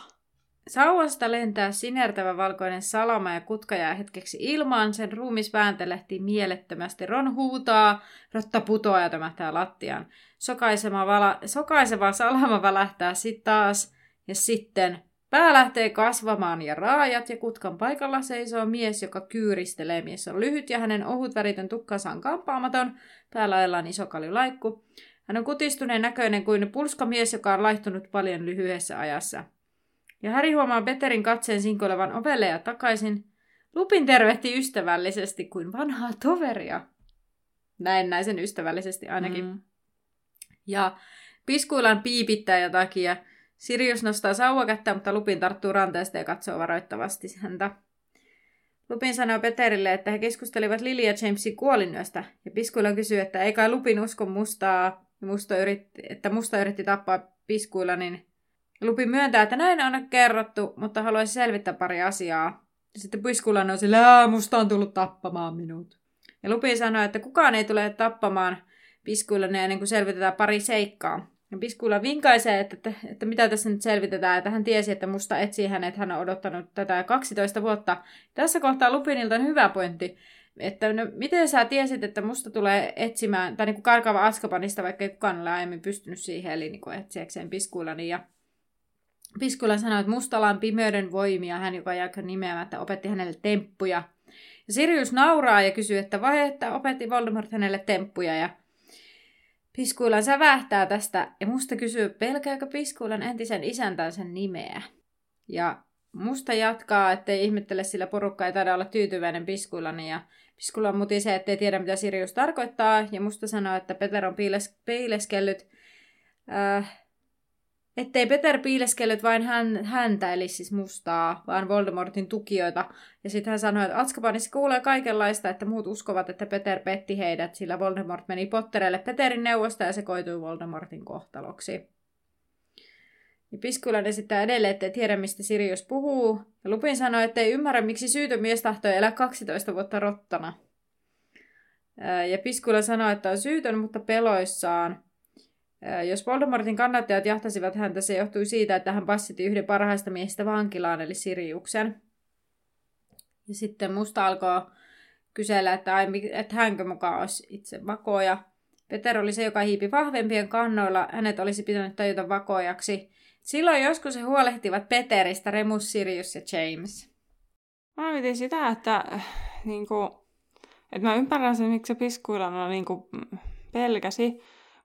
Sauvasta lentää sinertävä valkoinen salama ja kutka jää hetkeksi ilmaan. Sen ruumis vääntelehtii mielettömästi. Ron huutaa, rotta putoaa ja tömähtää lattiaan. Sokaiseva, vala, sokaiseva salama välähtää sitten taas ja sitten pää lähtee kasvamaan ja raajat ja kutkan paikalla seisoo mies, joka kyyristelee. Mies on lyhyt ja hänen ohut väritön tukkansa on kampaamaton. Päällä ajellaan iso kaljulaikku. Hän on kutistuneen näköinen kuin pulskamies, joka on laihtunut paljon lyhyessä ajassa. Ja Häri huomaa Peterin katseen sinkoilevan ovelle ja takaisin. Lupin tervehti ystävällisesti kuin vanhaa toveria. Näin näisen ystävällisesti ainakin. Mm. Ja piskuillaan piipittää jotakin ja Sirius nostaa sauvakättä, mutta Lupin tarttuu ranteesta ja katsoo varoittavasti häntä. Lupin sanoo Peterille, että he keskustelivat Lily ja Jamesin kuolinyöstä, ja Piskuilla kysyy, että ei kai Lupin usko mustaa, ja musta yritti, että musta yritti tappaa Piskuilla, niin Lupin myöntää, että näin on kerrottu, mutta haluaisi selvittää pari asiaa. Sitten Piskuilla on sillä, "Ää, musta on tullut tappamaan minut. Ja Lupin sanoo, että kukaan ei tule tappamaan Piskuilla ennen kuin selvitetään pari seikkaa. Ja Piskuilla vinkaisee, että, että, että mitä tässä nyt selvitetään, että hän tiesi, että musta etsii hänet, hän on odottanut tätä 12 vuotta. Tässä kohtaa Lupinilta on hyvä pointti, että no, miten sä tiesit, että musta tulee etsimään, tai niin kuin karkaava Askapanista, vaikka ei kukaan ole aiemmin pystynyt siihen, eli niin kuin etsiäkseen Piskuillani. Ja Piskuilla sanoi, että mustalla on pimeyden voimia, hän joka jäi nimeämättä opetti hänelle temppuja. Ja Sirius nauraa ja kysyy, että vai että opetti Voldemort hänelle temppuja, ja Piskuilan sävähtää tästä, ja musta kysyy, pelkääkö Piskuilan entisen isäntänsä nimeä. Ja musta jatkaa, ettei ihmettele, sillä porukka ei taida olla tyytyväinen Piskuilani, ja Piskulla on mutisee, ettei tiedä, mitä Sirius tarkoittaa, ja musta sanoo, että Peter on piiles, piileskellyt, äh, ettei Peter piileskellyt vain hän, häntä, eli siis mustaa, vaan Voldemortin tukijoita. Ja sitten hän sanoi, että Atskabanissa kuulee kaikenlaista, että muut uskovat, että Peter petti heidät, sillä Voldemort meni Potterelle Peterin neuvosta ja se koitui Voldemortin kohtaloksi. Ja Piskulan esittää edelleen, ettei tiedä, mistä Sirius puhuu. Ja Lupin sanoi, että ei ymmärrä, miksi syytön mies tahtoi elää 12 vuotta rottana. Ja Piskula sanoi, että on syytön, mutta peloissaan. Jos Voldemortin kannattajat jahtasivat häntä, se johtui siitä, että hän passitti yhden parhaista miehistä vankilaan, eli Siriuksen. Ja sitten musta alkoi kysellä, että, ai, että hänkö mukaan olisi itse vakoja. Peter oli se, joka hiipi vahvempien kannoilla. Hänet olisi pitänyt tajuta vakojaksi. Silloin joskus he huolehtivat Peteristä, Remus, Sirius ja James. Mä mietin sitä, että, niin kuin, että mä ymmärrän sen, miksi se piskuilana niin kuin, pelkäsi,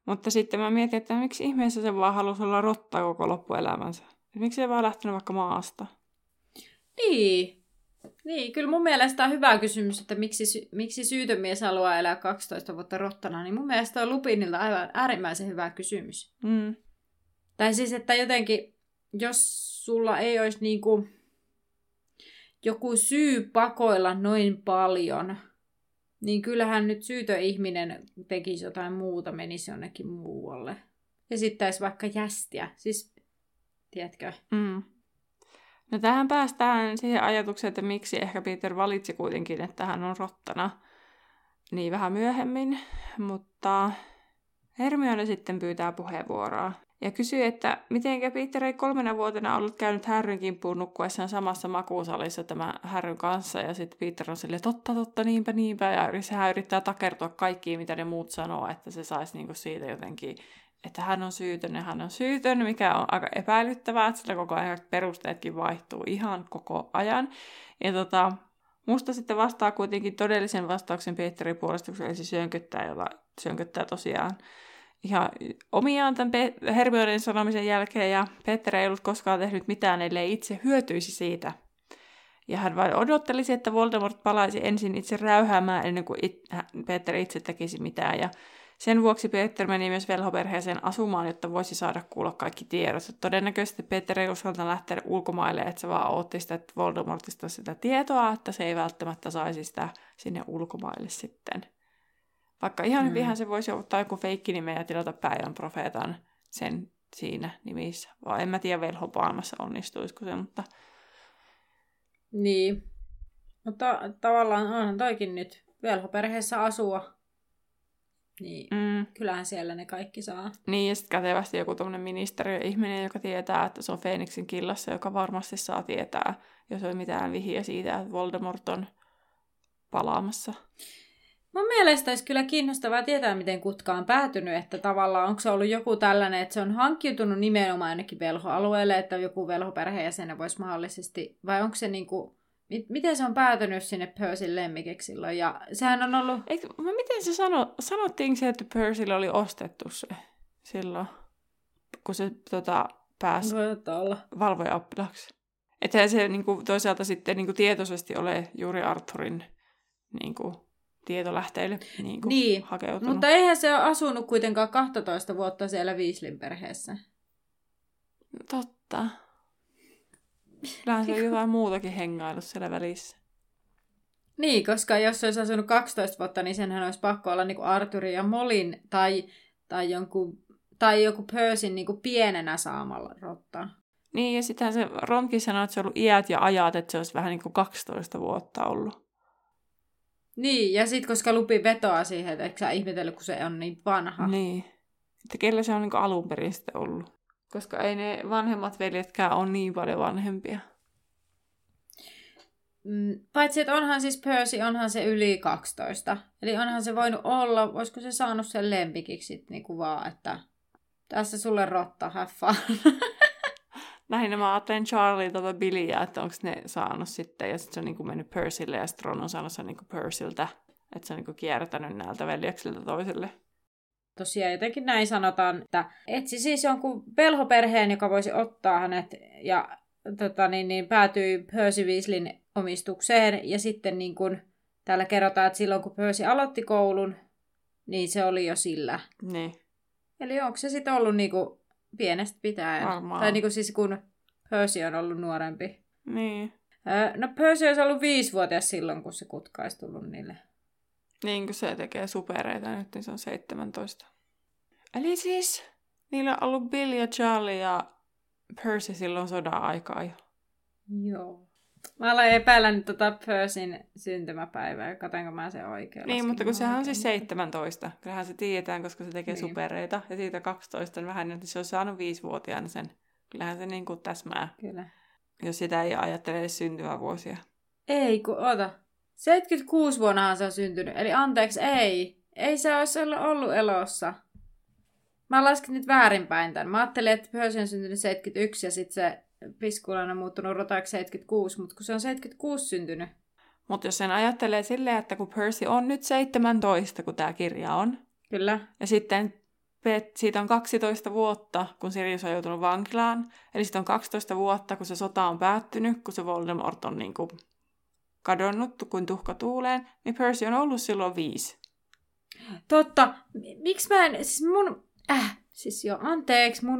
mutta sitten mä mietin, että miksi ihmeessä se vaan halusi olla rotta koko loppuelämänsä. Miksi se vaan lähtenyt vaikka maasta? Niin. Niin, kyllä mun mielestä on hyvä kysymys, että miksi, miksi syytön mies haluaa elää 12 vuotta rottana, niin mun mielestä on Lupinilta aivan äärimmäisen hyvä kysymys. Mm. Tai siis, että jotenkin, jos sulla ei olisi niinku joku syy pakoilla noin paljon, niin kyllähän nyt syytö ihminen tekisi jotain muuta, menisi jonnekin muualle. Esittäisi vaikka jästiä. Siis, tiedätkö? Mm. No tähän päästään siihen ajatukseen, että miksi ehkä Peter valitsi kuitenkin, että hän on rottana niin vähän myöhemmin, mutta Hermione sitten pyytää puheenvuoroa ja kysyy, että miten Peter ei kolmena vuotena ollut käynyt Härryn kimppuun nukkuessaan samassa makuusalissa tämä Härryn kanssa, ja sitten Peter on silleen, totta, totta, niinpä, niinpä, ja sehän yrittää takertua kaikkiin, mitä ne muut sanoo, että se saisi niinku siitä jotenkin, että hän on syytön ja hän on syytön, mikä on aika epäilyttävää, sillä koko ajan perusteetkin vaihtuu ihan koko ajan. Ja tota, musta sitten vastaa kuitenkin todellisen vastauksen Peterin puolesta, kun se syönkyttää, jolla syönkyttää tosiaan ihan omiaan tämän Hermionen sanomisen jälkeen, ja Peter ei ollut koskaan tehnyt mitään, ellei itse hyötyisi siitä. Ja hän vain odottelisi, että Voldemort palaisi ensin itse räyhäämään ennen kuin it, Peter itse tekisi mitään. Ja sen vuoksi Peter meni myös velhoperheeseen asumaan, jotta voisi saada kuulla kaikki tiedot. Todennäköisesti Peter ei uskalta lähteä ulkomaille, että se vaan otti sitä Voldemortista sitä tietoa, että se ei välttämättä saisi sitä sinne ulkomaille sitten. Vaikka ihan mm. hyvinhän se voisi ottaa joku feikkinimen ja tilata päivän profeetan sen siinä nimissä. Vaan en mä tiedä velhopaailmassa onnistuisiko se, mutta... Niin. Mutta tavallaan onhan toikin nyt velhoperheessä asua. Niin mm. kyllähän siellä ne kaikki saa. Niin, ja sitten kätevästi joku tuommoinen ministeriö-ihminen, joka tietää, että se on Phoenixin killassa, joka varmasti saa tietää, jos on mitään vihiä siitä, että Voldemort on palaamassa. Mun mielestä olisi kyllä kiinnostavaa tietää, miten kutka on päätynyt, että tavallaan onko se ollut joku tällainen, että se on hankkiutunut nimenomaan ainakin velhoalueelle, että joku velhoperheenjäsen voisi mahdollisesti, vai onko se niinku, miten se on päätynyt sinne Percyn lemmikeksi silloin, ja sehän on ollut... Eikö, miten se sano, sanottiin se, että Percylle oli ostettu se silloin, kun se tota, pääsi valvoja oppilaaksi? Että se niin kuin, toisaalta sitten niin kuin, tietoisesti ole juuri Arthurin niin kuin, tietolähteille niin kuin niin, hakeutunut. mutta eihän se ole asunut kuitenkaan 12 vuotta siellä Viislin perheessä. Totta. Kyllähän se on jotain muutakin hengailu siellä välissä. Niin, koska jos se olisi asunut 12 vuotta, niin senhän olisi pakko olla niin kuin Arturin ja Molin tai, tai, jonkun, tai joku Persin niin pienenä saamalla rotta. Niin, ja sittenhän se Ronkin sanoi, että se on ollut iät ja ajat, että se olisi vähän niin kuin 12 vuotta ollut. Niin, ja sitten koska Lupi vetoaa siihen, että eikö sä ihmetellyt, kun se on niin vanha. Niin. Että kellä se on niin alun perin sitten ollut. Koska ei ne vanhemmat veljetkään ole niin paljon vanhempia. Mm, paitsi, että onhan siis Percy, onhan se yli 12. Eli onhan se voinut olla, voisiko se saanut sen lempikiksi niin kuin vaan, että tässä sulle rotta, have fun. Lähinnä mä ajattelen Charlielta tai Billyä, että onko ne saanut sitten, ja sitten se on niin mennyt Percylle, ja sitten Ron on saanut sen niin Percyltä, että se on niin kiertänyt näiltä veljeksiltä toiselle. Tosiaan jotenkin näin sanotaan, että etsi siis jonkun velhoperheen, joka voisi ottaa hänet, ja tota, niin, niin, päätyi Percy Weasleyn omistukseen, ja sitten niin kuin, täällä kerrotaan, että silloin kun Percy aloitti koulun, niin se oli jo sillä. Niin. Eli onko se sitten ollut niin kuin, pienestä pitäen. Varmaan. Tai niin kuin siis kun Percy on ollut nuorempi. Niin. no Percy olisi ollut viisivuotias silloin, kun se kutka olisi tullut niille. Niin kuin se tekee supereita nyt, niin se on 17. Eli siis niillä on ollut Bill ja Charlie ja Percy silloin sodan aikaa jo. Joo. Mä aloin epäillä nyt tota Percyn syntymäpäivää, katsonko mä sen oikein. Niin, mutta kun sehän on siis 17. Kyllähän se tiedetään, koska se tekee niin. supereita. Ja siitä 12 on vähän, että se on saanut viisivuotiaana sen. Kyllähän se niin kuin täsmää. Kyllä. Jos sitä ei ajattele edes syntymävuosia. Ei, kun ota. 76 vuonnahan se on syntynyt. Eli anteeksi, ei. Ei se olisi ollut elossa. Mä laskin nyt väärinpäin tämän. Mä ajattelin, että Percy on syntynyt 71 ja sitten se Piskulan on muuttunut rotaksi 76, mutta kun se on 76 syntynyt. Mutta jos sen ajattelee silleen, että kun Percy on nyt 17, kun tämä kirja on. Kyllä. Ja sitten siitä on 12 vuotta, kun Sirius on joutunut vankilaan. Eli sitten on 12 vuotta, kun se sota on päättynyt, kun se Voldemort on niin kuin kadonnut kuin tuhka tuuleen, niin Percy on ollut silloin viisi. Totta. Miksi mä en, siis mun, äh, siis jo, anteeksi, mun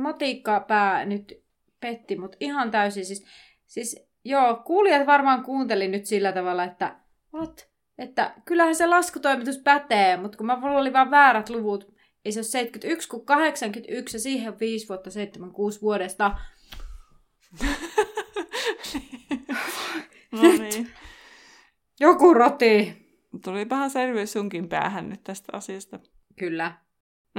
pää nyt petti, mutta ihan täysin. Siis, siis joo, kuulijat varmaan kuunteli nyt sillä tavalla, että what? Että kyllähän se laskutoimitus pätee, mutta kun mä oli vaan väärät luvut, ei se ole 71 kuin 81 ja siihen 5 vuotta 76 vuodesta. no niin. Joku roti. Tuli vähän selvyys sunkin päähän nyt tästä asiasta. Kyllä.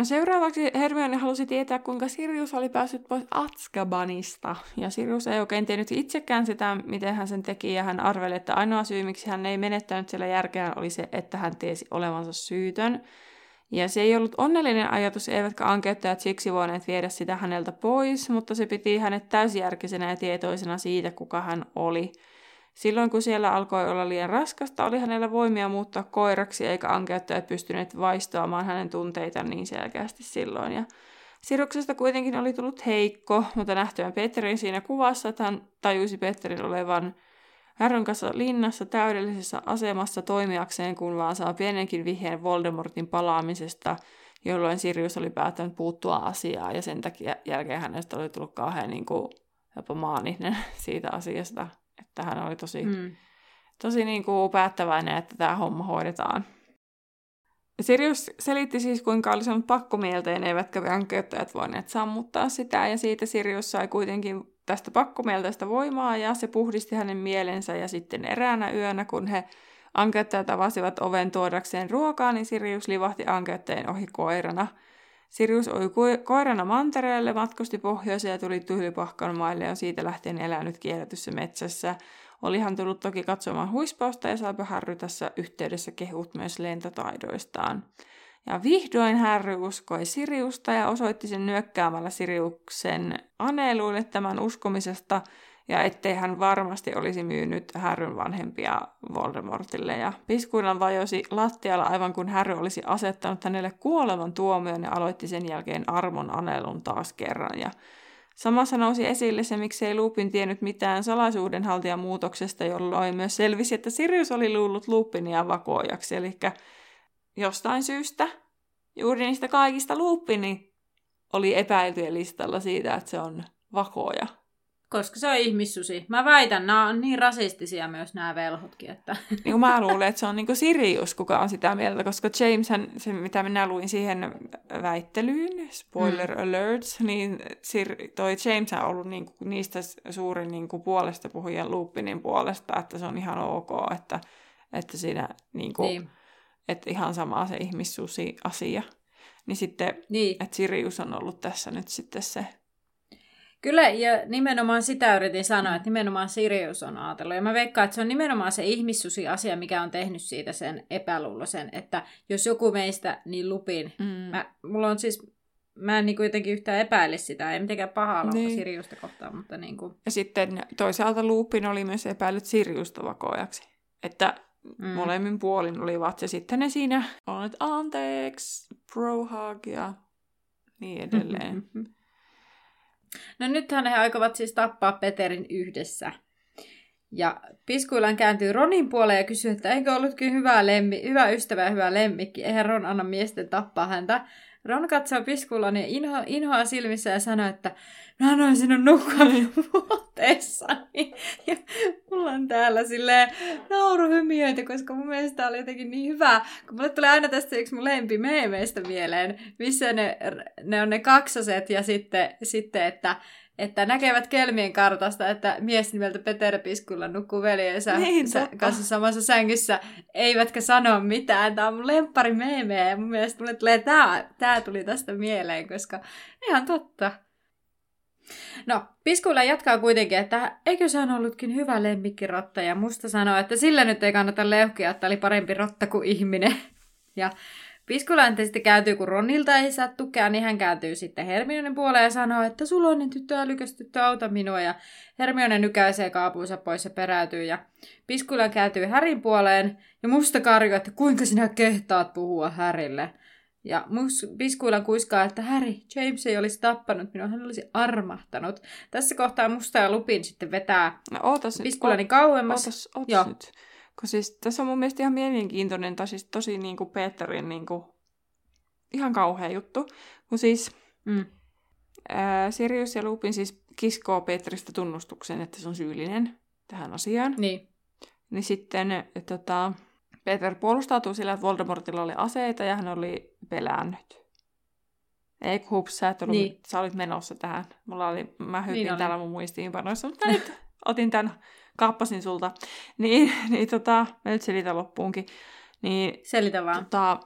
No seuraavaksi Hermione halusi tietää, kuinka Sirius oli päässyt pois Atskabanista. Ja Sirius ei oikein tiennyt itsekään sitä, miten hän sen teki, ja hän arveli, että ainoa syy, miksi hän ei menettänyt siellä järkeään, oli se, että hän tiesi olevansa syytön. Ja se ei ollut onnellinen ajatus, eivätkä ankeuttajat siksi voineet viedä sitä häneltä pois, mutta se piti hänet täysjärkisenä ja tietoisena siitä, kuka hän oli – Silloin kun siellä alkoi olla liian raskasta, oli hänellä voimia muuttaa koiraksi, eikä ankeuttajat pystyneet vaistoamaan hänen tunteitaan niin selkeästi silloin. Ja Siruksesta kuitenkin oli tullut heikko, mutta nähtyään Petterin siinä kuvassa, että hän tajusi Petterin olevan Härön kanssa linnassa täydellisessä asemassa toimijakseen, kun vaan saa pienenkin vihjeen Voldemortin palaamisesta, jolloin Sirius oli päättänyt puuttua asiaan, ja sen takia jälkeen hänestä oli tullut kauhean niin kuin, jopa maaninen siitä asiasta. Että hän oli tosi, mm. tosi niin kuin päättäväinen, että tämä homma hoidetaan. Sirius selitti siis, kuinka oli saanut pakkomielteen, eivätkä vankeuttäjät voineet sammuttaa sitä, ja siitä Sirius sai kuitenkin tästä pakkomielteistä voimaa, ja se puhdisti hänen mielensä, ja sitten eräänä yönä, kun he ankeuttajat avasivat oven tuodakseen ruokaa, niin Sirius livahti ankeuttajien ohi koirana – Sirius oi koirana mantereelle, matkusti pohjoiseen ja tuli Tyhlypahkan maille ja siitä lähtien elänyt kielletyssä metsässä. Olihan tullut toki katsomaan huispausta ja saipa Harry tässä yhteydessä kehut myös lentotaidoistaan. Ja vihdoin Harry uskoi Siriusta ja osoitti sen nyökkäämällä Siriuksen aneluille tämän uskomisesta – ja ettei hän varmasti olisi myynyt Härryn vanhempia Voldemortille. Ja piskuillan vajosi lattialla aivan kun Härry olisi asettanut hänelle kuolevan tuomion ja aloitti sen jälkeen armon anelun taas kerran. Ja Samassa nousi esille se, miksei Lupin tiennyt mitään salaisuudenhaltijan muutoksesta, jolloin myös selvisi, että Sirius oli luullut Lupinia vakoajaksi. Eli jostain syystä, juuri niistä kaikista Lupini oli epäiltyjen listalla siitä, että se on vakoja. Koska se on ihmissusi. Mä väitän, nämä on niin rasistisia myös nämä velhotkin. Että... Niin kuin mä luulen, että se on niin kuin Sirius, kuka on sitä mieltä, koska James, se mitä minä luin siihen väittelyyn, spoiler mm. alerts, niin Sir, toi James on ollut niin kuin niistä suurin niin kuin puolesta puhujan Lupinin puolesta, että se on ihan ok, että, että siinä niin kuin, niin. Että ihan sama se ihmissusi asia. Niin sitten, Niin. että Sirius on ollut tässä nyt sitten se. Kyllä, ja nimenomaan sitä yritin sanoa, että nimenomaan Sirius on ajatellut. Ja mä veikkaan, että se on nimenomaan se ihmissusi-asia, mikä on tehnyt siitä sen epäluuloisen, että jos joku meistä, niin lupin. Mm. Mä, mulla on siis, mä en niin kuitenkin yhtään epäile sitä, ei mitenkään pahaa Niin. Siriusta kohtaan, mutta niin kuin, Ja sitten toisaalta Lupin oli myös epäillyt Siriusta vakoajaksi. Että mm. mm, molemmin puolin olivat. Ja sitten ne siinä on, että anteeksi, bro hug ja niin edelleen. No nythän he aikovat siis tappaa Peterin yhdessä. Ja Piskuilan kääntyy Ronin puoleen ja kysyy, että eikö ollutkin hyvä, lemmi, hyvä ystävä ja hyvä lemmikki. Eihän Ron anna miesten tappaa häntä. Ron katsoo Piskuilan ja inho, inhoa silmissä ja sanoo, että mä annoin sinun nukkua vuoteessani. Ja mulla on täällä silleen nauruhymiöitä, koska mun mielestä oli jotenkin niin hyvä. Kun mulle tulee aina tästä yksi mun lempi meemeistä mieleen, missä ne, ne on ne kaksoset ja sitten, sitten että että näkevät kelmien kartasta, että mies nimeltä Peter Piskulla nukkuu veljensä Niin, sä- kanssa samassa sängyssä, eivätkä sano mitään. Tämä on mun lemppari meemejä ja mun mielestä mulle tulee tää, tää tuli tästä mieleen, koska ihan totta. No, Piskuilla jatkaa kuitenkin, että eikö se on ollutkin hyvä lemmikkirotta, ja musta sanoo, että sillä nyt ei kannata leuhkia, että oli parempi rotta kuin ihminen. Ja Piskuilla sitten kääntyy, kun Ronilta ei saa tukea, niin hän kääntyy sitten Hermionen puoleen ja sanoo, että suloinen tyttö, älykäs tyttö, auta minua. Ja Hermione nykäisee kaapuunsa pois ja peräytyy. Ja Piskuilla kääntyy Härin puoleen ja musta karjuu, että kuinka sinä kehtaat puhua Härille. Ja mus, Piskuilan kuiskaa, että Harry, James ei olisi tappanut minua, hän olisi armahtanut. Tässä kohtaa Musta ja Lupin sitten vetää No ootas. Piskuilani kauemmas. Ootas, ootas Joo. nyt. Kun siis tässä on mun mielestä ihan mielenkiintoinen, tai siis tosi niin kuin Peterin niin kuin, ihan kauhea juttu. Kun siis Mm. ää, Sirius ja Lupin siis kiskoo Peteristä tunnustuksen, että se on syyllinen tähän asiaan. Niin. Niin sitten tota, Peter puolustautuu sillä, että Voldemortilla oli aseita ja hän oli pelännyt. Ei hups, sä, et ollut, Niin. niin. sä olit menossa tähän. Mulla oli, mä hypin Niin niin olin. täällä mun muistiinpanoissa, mutta nyt otin tämän, kaappasin sulta. Niin, niin tota, mä nyt selitän loppuunkin. Niin Selitä vaan. Tota,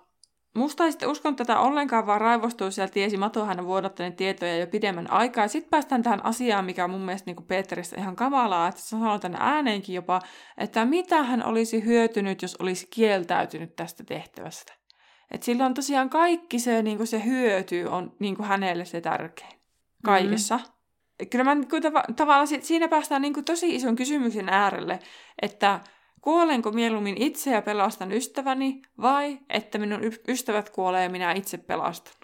musta ei sitten uskonut tätä ollenkaan, vaan raivostui siellä tiesi Mato hänen vuodattaneen tietoja jo pidemmän aikaa. Sitten päästään tähän asiaan, mikä on mun mielestä niin Peteristä ihan kamalaa, että se sanoo tänne ääneenkin jopa, että mitä hän olisi hyötynyt, jos olisi kieltäytynyt tästä tehtävästä. Että sillä on tosiaan kaikki se, niin se hyöty on niin hänelle se tärkein kaikessa. Mm-hmm. Kyllä mä niin kuin, tav- tavallaan si- siinä päästään niin kuin tosi ison kysymyksen äärelle, että kuolenko mieluummin itse ja pelastan ystäväni, vai että minun y- ystävät kuolee ja minä itse pelastan.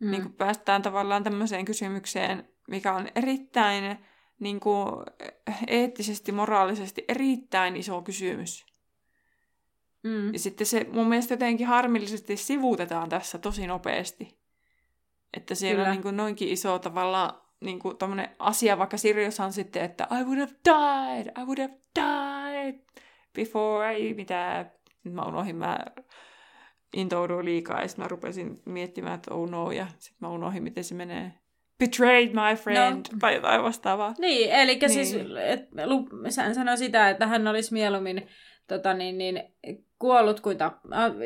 Mm. Niin kuin päästään tavallaan tämmöiseen kysymykseen, mikä on erittäin niin kuin, eettisesti, moraalisesti erittäin iso kysymys. Mm. Ja sitten se mun mielestä jotenkin harmillisesti sivuutetaan tässä tosi nopeasti. Että siellä Kyllä. on niin kuin noinkin iso tavallaan niin kuin asia, vaikka Sirius on sitten, että I would have died, I would have died before I mitä, nyt mä unohdin, mä intouduin liikaa ja sitten mä rupesin miettimään, että oh no, ja sitten mä unohdin, miten se menee. Betrayed my friend, No. tai jotain vastaavaa. Niin, eli niin. Siis et, Lu, hän sanoi sitä, että hän olisi mieluummin tota, niin, niin, kuollut kuin ta,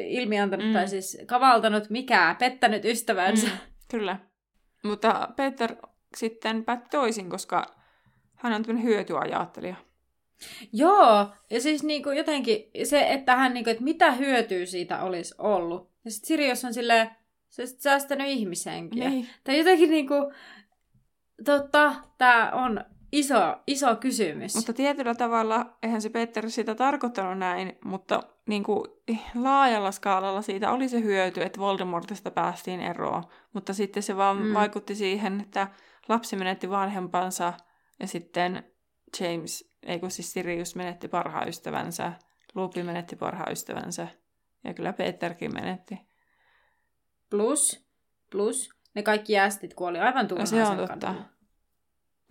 ilmiantanut Mm. tai siis kavaltanut mikä, pettänyt ystävänsä. Mm, kyllä. Mutta Peter sitten päätti toisin, koska hän on tämmöinen hyötyajattelija. Joo, ja siis niinku jotenkin se, että hän niinku, että mitä hyötyä siitä olisi ollut. Ja sitten Sirius on silleen, se on sit säästänyt ihmishenkiä. Niin. Tai jotenkin niinku, totta, tämä on iso, iso kysymys. Mutta tietyllä tavalla, eihän se Peter sitä tarkoittanut näin, mutta niin kuin, laajalla skaalalla siitä oli se hyöty, että Voldemortista päästiin eroon. Mutta sitten se vaan mm. vaikutti siihen, että lapsi menetti vanhempansa ja sitten James, ei kun siis Sirius menetti parhaan ystävänsä, Lupi menetti parhaan ystävänsä ja kyllä Peterkin menetti. Plus, plus, ne kaikki jäästit kuoli aivan turhaan se on totta.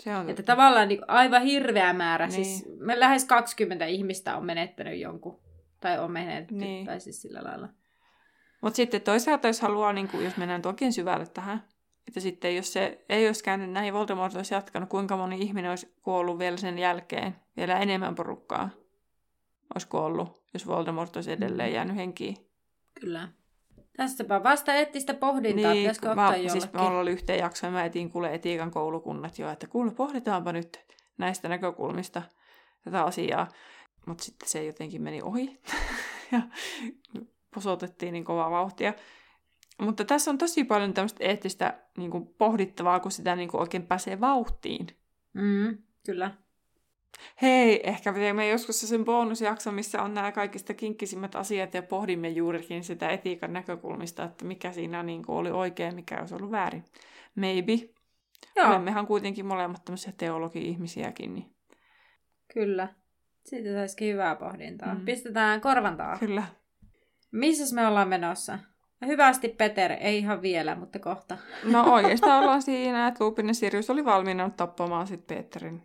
Se on Että totta. tavallaan niin aivan hirveä määrä, niin. Siis me lähes 20 ihmistä on menettänyt jonkun, tai on menetetty, niin. Tai siis sillä lailla. Mutta sitten toisaalta, jos haluaa, niin kuin, jos mennään toki syvälle tähän, että sitten jos se ei olisi käynyt näin, Voldemort olisi jatkanut, kuinka moni ihminen olisi kuollut vielä sen jälkeen, vielä enemmän porukkaa olisi kuollut, jos Voldemort olisi edelleen Mm. jäänyt henkiin. Kyllä. Tästäpä vasta eettistä pohdintaa, niin, pitäisikö ottaa mä, jollekin. Siis me oli yhteen jaksoon, mä etin kuule etiikan koulukunnat jo, että kuule pohditaanpa nyt näistä näkökulmista tätä asiaa. Mutta sitten se jotenkin meni ohi ja posotettiin niin kovaa vauhtia. Mutta tässä on tosi paljon tämmöistä eettistä niin kuin pohdittavaa, kun sitä niin kuin oikein pääsee vauhtiin. Mm, kyllä. Hei, ehkä teemme joskus sen bonusjakson, missä on nämä kaikista kinkkisimmät asiat ja pohdimme juurikin sitä etiikan näkökulmista, että mikä siinä niin kuin oli oikein, mikä olisi ollut väärin. Maybe. Joo. Olemmehan kuitenkin molemmat tämmöisiä teologi-ihmisiäkin. Niin... Kyllä. Siitä saisikin hyvää pohdintaa. Mm. Pistetään korvantaa. Kyllä. Missä me ollaan menossa? Hyvästi Peter, ei ihan vielä, mutta kohta. No oikeastaan ollaan siinä, että Lupin ja Sirius oli valmiina tappamaan sitten Peterin.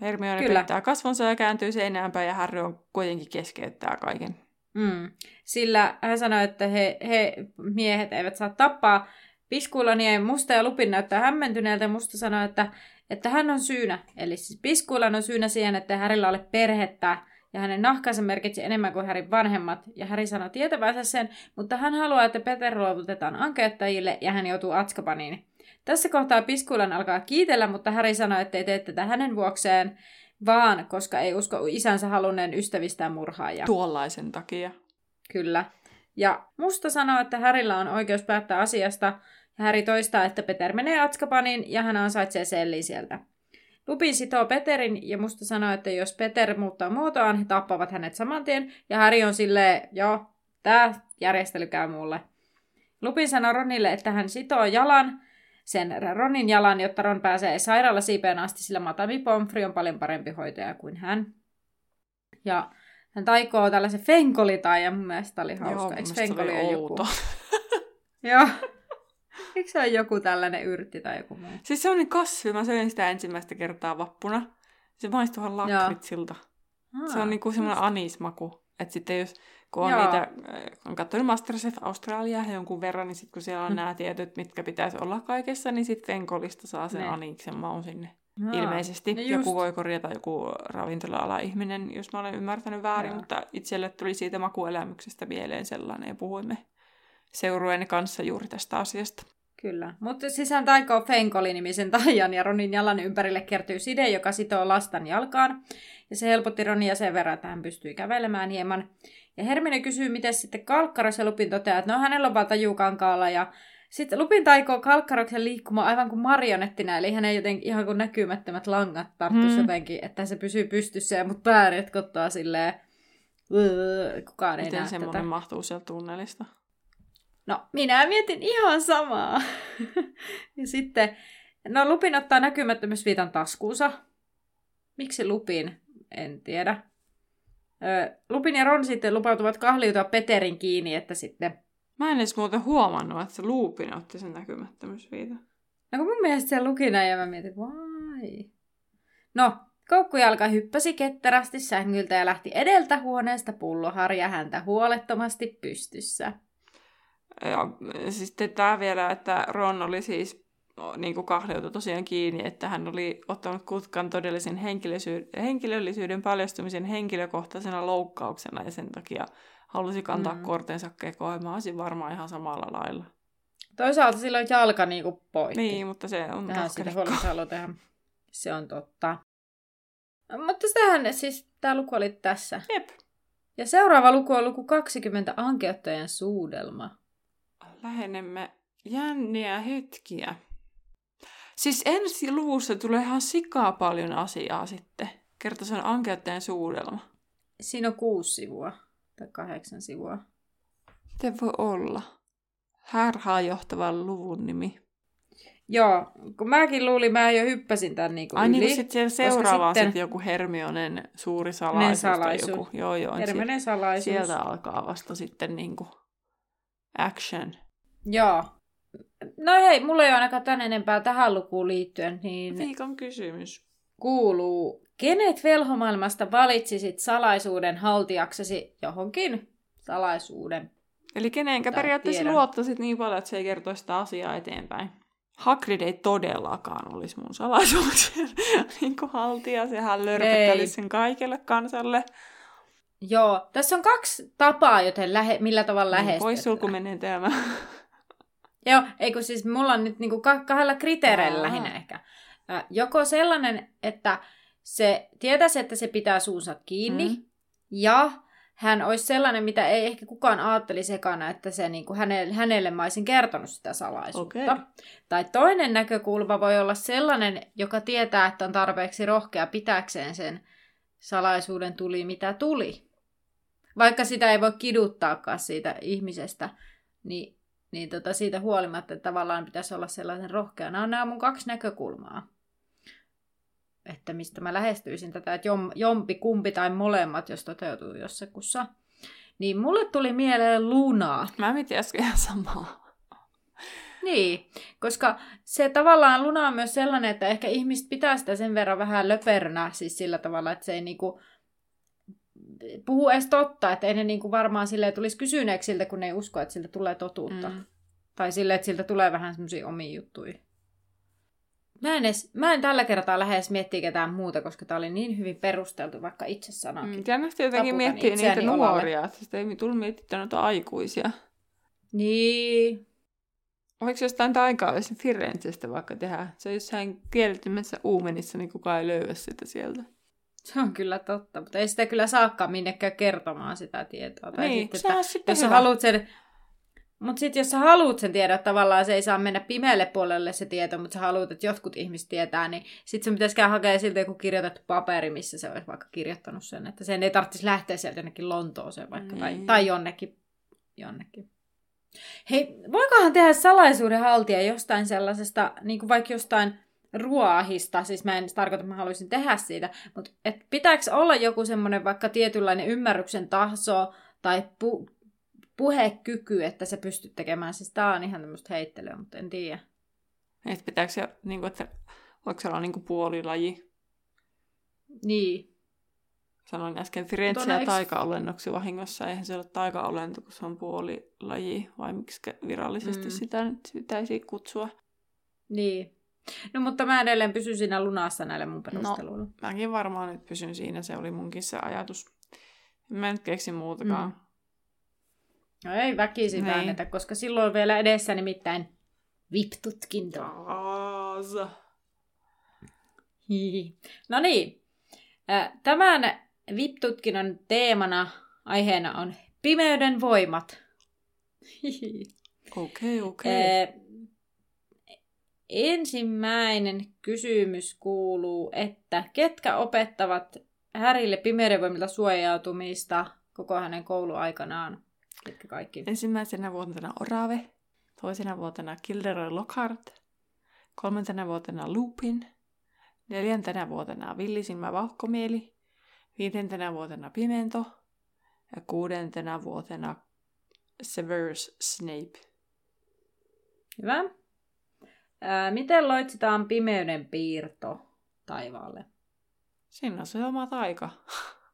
Hermione Kyllä. pettää kasvonsa ja kääntyy seinään päin ja Harry on kuitenkin keskeyttää kaiken. Mm. Sillä hän sanoi, että he, he miehet eivät saa tappaa Piskuilani ja Musta ja Lupin näyttää hämmentyneeltä Musta sanoi, että, että hän on syynä. Eli siis Piskuilan on syynä siihen, että Härillä ole perhettä ja hänen nahkansa merkitsi enemmän kuin Härin vanhemmat, ja Häri sanoi tietävänsä sen, mutta hän haluaa, että Peter luovutetaan ankeuttajille ja hän joutuu Atskapaniin. Tässä kohtaa Piskulan alkaa kiitellä, mutta Häri sanoi, että ei tee tätä hänen vuokseen, vaan koska ei usko isänsä halunneen ystävistään murhaajaa. Tuollaisen takia. Kyllä. Ja Musta sanoo, että Härillä on oikeus päättää asiasta, ja Häri toistaa, että Peter menee Atskapaniin ja hän ansaitsee sellin sieltä. Lupin sitoo Peterin ja musta sanoo, että jos Peter muuttaa muotoaan, he tappavat hänet saman tien. Ja Harry on silleen, joo, tää järjestely käy mulle. Lupin sanoo Ronille, että hän sitoo jalan, sen Ronin jalan, jotta Ron pääsee sairaalasiipeen asti, sillä Matami Pomfri on paljon parempi hoitaja kuin hän. Ja hän taikoo tällaisen fenkolitaan ja mun mielestä oli hauska. Eikö fenkoli ole joku? Joo. Eikö se ole joku tällainen yrtti tai joku muu? Siis se on niin kasvi. Mä söin sitä ensimmäistä kertaa vappuna. Se maistuu ihan lakritsilta. Aa, se on niinku semmoinen anismaku. Että sitten jos, kun on Joo. niitä, äh, on katsonut Masterchef Australiaa jonkun verran, niin sitten kun siellä on hmm. nämä tietyt, mitkä pitäisi olla kaikessa, niin sitten venkolista saa sen ne. aniksen maun sinne. Joo. Ilmeisesti. No joku voi korjata joku ravintola-ala-ihminen, jos mä olen ymmärtänyt väärin, Joo. mutta itselle tuli siitä makuelämyksestä mieleen sellainen ja puhuimme seurueen kanssa juuri tästä asiasta. Kyllä, mutta sisään taikoo Fenkoli-nimisen taian ja Ronin jalan ympärille kertyy side, joka sitoo lastan jalkaan. Ja se helpotti Ronia sen verran, että hän pystyi kävelemään hieman. Ja Hermine kysyy, miten sitten Kalkkaros ja Lupin toteaa, että no hänellä on vaan tajukankaalla ja sitten Lupin taikoo Kalkkaroksen liikkumaan aivan kuin marionettina, eli hänen jotenkin ihan kuin näkymättömät langat tarttuisi hmm. jotenkin, että se pysyy pystyssä ja mut pääret kottaa silleen, kukaan ei Miten semmoinen tätä. mahtuu sieltä tunnelista? No, minä mietin ihan samaa. ja sitten, no Lupin ottaa näkymättömyysviitan taskuunsa. Miksi Lupin? En tiedä. Ö, Lupin ja Ron sitten lupautuvat kahliutua Peterin kiinni, että sitten... Mä en edes muuten huomannut, että se Lupin otti sen näkymättömyysviitan. No kun mun mielestä se luki näin ja mä mietin, vai. No, Koukkujalka hyppäsi ketterästi sängyltä ja lähti edeltä huoneesta pulloharja häntä huolettomasti pystyssä. Ja sitten tämä vielä, että Ron oli siis niin kuin tosiaan kiinni, että hän oli ottanut kutkan todellisen henkilöllisyyden paljastumisen henkilökohtaisena loukkauksena ja sen takia halusi kantaa mm. kortensa kekoon. Mä olisin varmaan ihan samalla lailla. Toisaalta sillä on jalka niin kuin poikki. Niin, mutta se on Tähän sitä tehdä. Se on totta. Mutta sitähän, siis tämä luku oli tässä. Jep. Ja seuraava luku on luku 20, Ankeuttajan suudelma lähenemme jänniä hetkiä. Siis ensi luvussa tulee ihan sikaa paljon asiaa sitten. Kerta se on ankeuttajan suudelma. Siinä on kuusi sivua. Tai kahdeksan sivua. Miten voi olla? Härhaa johtavan luvun nimi. Joo, kun mäkin luulin, mä jo hyppäsin tän niinku Ai niin, yli. Ai niin, sitten seuraava sitten... sit joku Hermionen suuri salaisuus. salaisuus. joku. Joo, joo. Hermionen salaisuus. Sieltä alkaa vasta sitten niinku action. Joo. No hei, mulla ei ole ainakaan tän enempää tähän lukuun liittyen. Niin Viikon kysymys. Kuuluu, kenet velhomaailmasta valitsisit salaisuuden haltijaksesi johonkin salaisuuden? Eli kenenkä periaatteessa tiedon. luottaisit niin paljon, että se ei kertoisi sitä asiaa eteenpäin. Hagrid ei todellakaan olisi mun salaisuuksien niin haltija. Sehän lörpötteli sen kaikille kansalle. Joo, tässä on kaksi tapaa, joten lähe, millä tavalla lähestytään. Poissulkumenetelmä. Joo, ei kun siis mulla on nyt niinku kahdella kriteereillä Aa. lähinnä ehkä. Joko sellainen, että se tietäisi, että se pitää suunsa kiinni, Mm. ja hän olisi sellainen, mitä ei ehkä kukaan ajattelisi ekana, että se niinku hänelle, hänelle mä olisin kertonut sitä salaisuutta. Okei. Tai toinen näkökulma voi olla sellainen, joka tietää, että on tarpeeksi rohkea pitääkseen sen salaisuuden tuli mitä tuli. Vaikka sitä ei voi kiduttaakaan siitä ihmisestä, niin, niin tota siitä huolimatta että tavallaan pitäisi olla sellaisen rohkea. Nämä on nämä mun kaksi näkökulmaa. Että mistä mä lähestyisin tätä, että jom, jompi, kumpi tai molemmat, jos toteutuu jossakussa. Niin mulle tuli mieleen Lunaa. Mä mietin äsken ihan samaa. Niin, koska se tavallaan Luna on myös sellainen, että ehkä ihmiset pitää sitä sen verran vähän löperönä, siis sillä tavalla, että se ei niinku puhu edes totta, että ei ne niinku varmaan silleen tulisi kysyneeksi siltä, kun ne ei usko, että siltä tulee totuutta. Mm. Tai silleen, että siltä tulee vähän semmoisia omia juttuja. Mä en, edes, mä en tällä kertaa lähes miettiä ketään muuta, koska tää oli niin hyvin perusteltu, vaikka itse sanoinkin. Mm, jännästi jotenkin Taputan miettiä niitä olalle. nuoria, että sitä ei tullut mietittyä noita aikuisia. Niin, Voiko jostain taikaavista Firenzestä vaikka tehdä? Se on jossain kiellettömässä uumenissa, niin kukaan ei löyä sitä sieltä. Se on kyllä totta, mutta ei sitä kyllä saakaan minnekään kertomaan sitä tietoa. Tai niin, sitten, se että sitten jos hyvä. haluat sen, mutta sitten jos sä haluat sen tiedon, että tavallaan se ei saa mennä pimeälle puolelle se tieto, mutta sä haluat, että jotkut ihmiset tietää, niin sitten sun pitäisi käydä hakea siltä joku kirjoitettu paperi, missä se olisi vaikka kirjoittanut sen, että sen ei tarvitsisi lähteä sieltä jonnekin Lontooseen vaikka, tai, Niin. tai jonnekin, jonnekin. Hei, voikohan tehdä salaisuuden haltija jostain sellaisesta, niin kuin vaikka jostain ruoahista, siis mä en tarkoita, että mä haluaisin tehdä siitä, mutta et pitääkö olla joku semmoinen vaikka tietynlainen ymmärryksen taso tai pu- puhekyky, että sä pystyt tekemään. Siis tää on ihan tämmöistä heittelyä, mutta en tiedä. Että pitääkö se, niin kuin, että voiko se olla niin kuin puolilaji? Niin. Sanoin äsken Firenze ja taikaolennoksi vahingossa. Eihän se ole taikaolento, kun se on puolilaji, vai miksi virallisesti mm. sitä nyt pitäisi kutsua. Niin. No mutta mä edelleen pysyn siinä lunassa näille mun perusteluilla. No. Mäkin varmaan nyt pysyn siinä, se oli munkin se ajatus. En Mä en nyt keksi muutakaan. Mm. No ei väkisin Niin. väännetä, koska silloin on vielä edessä nimittäin VIP-tutkinto. Taas. No niin. Tämän VIP-tutkinnon teemana aiheena on pimeyden voimat. Okei, okei. Ö, Ensimmäinen kysymys kuuluu, että ketkä opettavat Härille pimeyden voimilta suojautumista koko hänen kouluaikanaan? Ketkä kaikki? Ensimmäisenä vuotena Orave, toisena vuotena Kilderoy Lockhart, kolmantena vuotena Lupin, neljäntenä vuotena Villisilmä Vauhkomieli, viidentenä vuotena Pimento ja kuudentena vuotena Severus Snape. Hyvä. Ää, miten loitsitaan pimeyden piirto taivaalle? Siinä on se oma taika.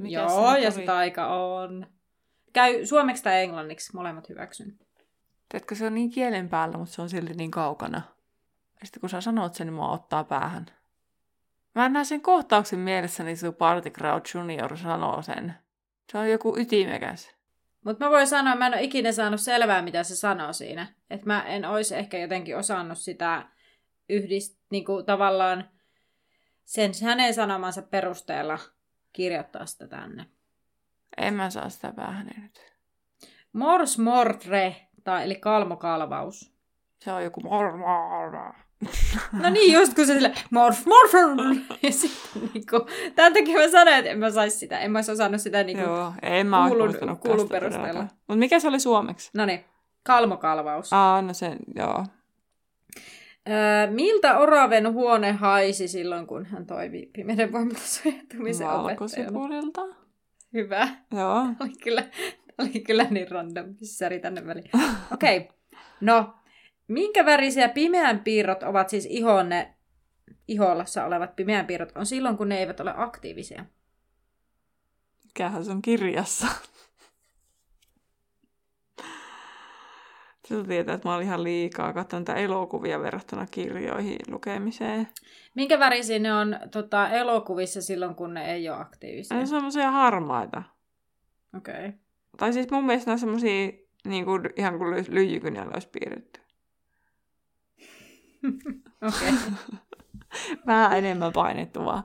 Mikä Joo, nyt ja se taika on. Käy suomeksi tai englanniksi, molemmat hyväksyn. Tiedätkö, se on niin kielen päällä, mutta se on silti niin kaukana. Ja sitten kun sä sanot sen, niin mua ottaa päähän. Mä en näe sen kohtauksen mielessä, niin sun Barty Crouch Junior sanoo sen. Se on joku ytimekäs. Mutta mä voin sanoa, mä en ole ikinä saanut selvää, mitä se sanoo siinä. Että mä en olisi ehkä jotenkin osannut sitä yhdist, niinku, tavallaan sen hänen sanomansa perusteella kirjoittaa sitä tänne. En mä saa sitä päähän nyt. Mors mortre, tai eli kalmokalvaus. Se on joku mormora. No niin, just kun se sille morf, morf, ja sitten niinku, tämän takia mä sanoin, että en mä saisi sitä, en mä olisi osannut sitä niinku, Joo, en mä kuulun- kuulun, perusteella. Mutta mikä se oli suomeksi? no niin, kalmokalvaus. Aa, no se, joo. Öö, miltä Oraven huone haisi silloin, kun hän toimi pimeyden voimalla suojautumisen opettajana? Valkosipurilta. Hyvä. Joo. Oli kyllä, oli kyllä niin random pissäri tänne väliin. Okei. Okay. No, minkä värisiä pimeän piirrot ovat siis ihonne, ihollassa olevat pimeän piirrot on silloin, kun ne eivät ole aktiivisia? Mikähän se on kirjassa? Siltä tietää, että mä olin ihan liikaa katsonut elokuvia verrattuna kirjoihin lukemiseen. Minkä värisiä ne on tota, elokuvissa silloin, kun ne ei ole aktiivisia? Ne on semmoisia harmaita. Okei. Okay. Tai siis mun mielestä ne on semmoisia niin kuin, ihan kuin lyijykynällä olisi piirretty. Okei. Vähän enemmän painettu vaan.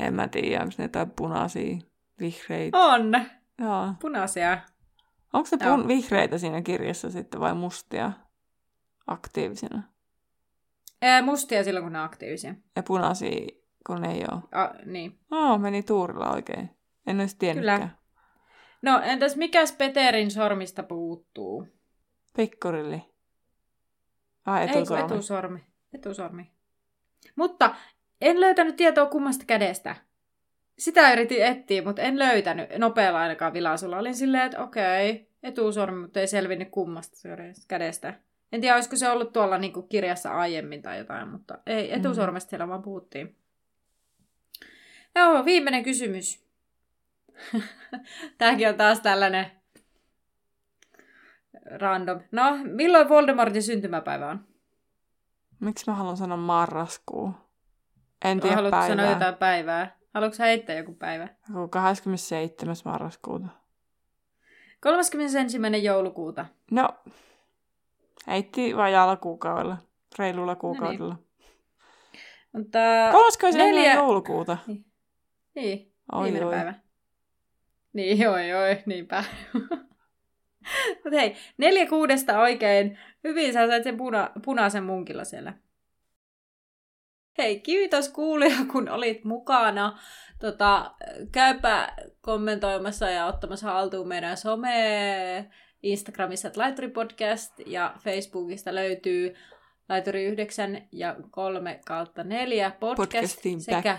En mä tiedä, onko ne jotain punaisia, vihreitä. On. Joo. Punaisia. Onko ne pun- vihreitä siinä kirjassa sitten vai mustia aktiivisena? Ee, mustia silloin, kun ne on aktiivisia. Ja punaisia, kun ne ei ole. A, niin. Oh, meni tuurilla oikein. En olisi tiennytkään. Kyllä. No, entäs mikäs Peterin sormista puuttuu? Pikkurilli. Ah, etusormi. Ei, etusormi. Etusormi. Mutta en löytänyt tietoa kummasta kädestä. Sitä yritin etsiä, mutta en löytänyt nopealla ainakaan vilasulla. Olin silleen, että okei, etusormi, mutta ei selvinnyt kummasta kädestä. En tiedä, olisiko se ollut tuolla niin kuin kirjassa aiemmin tai jotain, mutta ei, mm. etusormesta siellä vaan puhuttiin. Joo, viimeinen kysymys. Tämäkin on taas tällainen random. No, milloin Voldemortin syntymäpäivä on? Miksi mä haluan sanoa marraskuu? En tiedä Haluatko päivää. sanoa jotain päivää? Haluatko heittää joku päivä? 27. marraskuuta. 31. joulukuuta. No, heitti vajaalla kuukaudella. Reilulla kuukaudella. No niin. Mutta 30. Neljä... joulukuuta. Niin. niin. Oi, Viimeinen oi. päivä. Niin, oi, oi, niinpä. Mutta hei, neljä kuudesta oikein. Hyvin sä sait sen puna- punaisen munkilla siellä. Hei, kiitos kuulija, kun olit mukana. Tota, käypä kommentoimassa ja ottamassa haltuun meidän some Instagramissa Laituri Podcast ja Facebookista löytyy Laituri 9 ja 3 kautta 4 podcast. Podcastin sekä...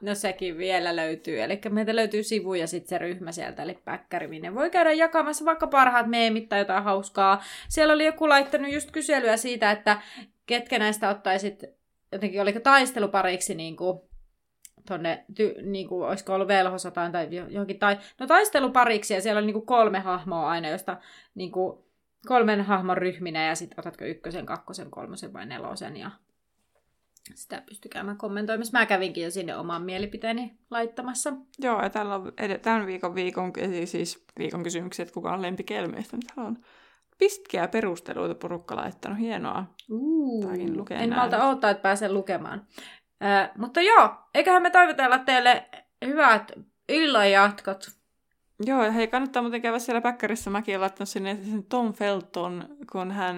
No sekin vielä löytyy. Eli meiltä löytyy sivu ja sitten se ryhmä sieltä, eli päkkäri, minne voi käydä jakamassa vaikka parhaat meemit tai jotain hauskaa. Siellä oli joku laittanut just kyselyä siitä, että ketkä näistä ottaisit jotenkin, oliko taistelupariksi niin kuin, tonne, ty, niin kuin, olisiko ollut velhosotaan tai johonkin, tai, no taistelupariksi, ja siellä on niin kuin kolme hahmoa aina, josta niin kuin, kolmen hahmon ryhminä, ja sitten otatko ykkösen, kakkosen, kolmosen vai nelosen, ja sitä pysty käymään kommentoimassa. Mä kävinkin jo sinne oman mielipiteeni laittamassa. Joo, ja tällä on tämän viikon, viikon, siis viikon kysymykset, kuka on lempikelmeistä. Täällä on pitkiä perusteluita porukka laittanut. Hienoa. Uh, en malta odottaa, että pääsen lukemaan. Äh, mutta joo, eiköhän me toivotella teille hyvät illan jatkot. Joo, ja hei, kannattaa muuten käydä siellä päkkärissä. Mäkin olen laittanut sinne sen Tom Felton, kun hän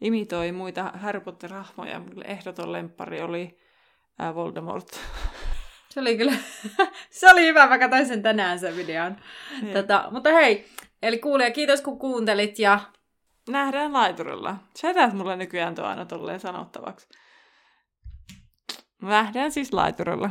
imitoi muita Harry Potter-hahmoja. Ehdoton lempari oli äh, Voldemort. Se oli kyllä, se oli hyvä, mä katsoin sen tänään sen videon. Tota, mutta hei, eli kuulija, kiitos kun kuuntelit ja... Nähdään laiturilla. Sä mulle nykyään tuo aina tolleen sanottavaksi. Nähdään siis laiturilla.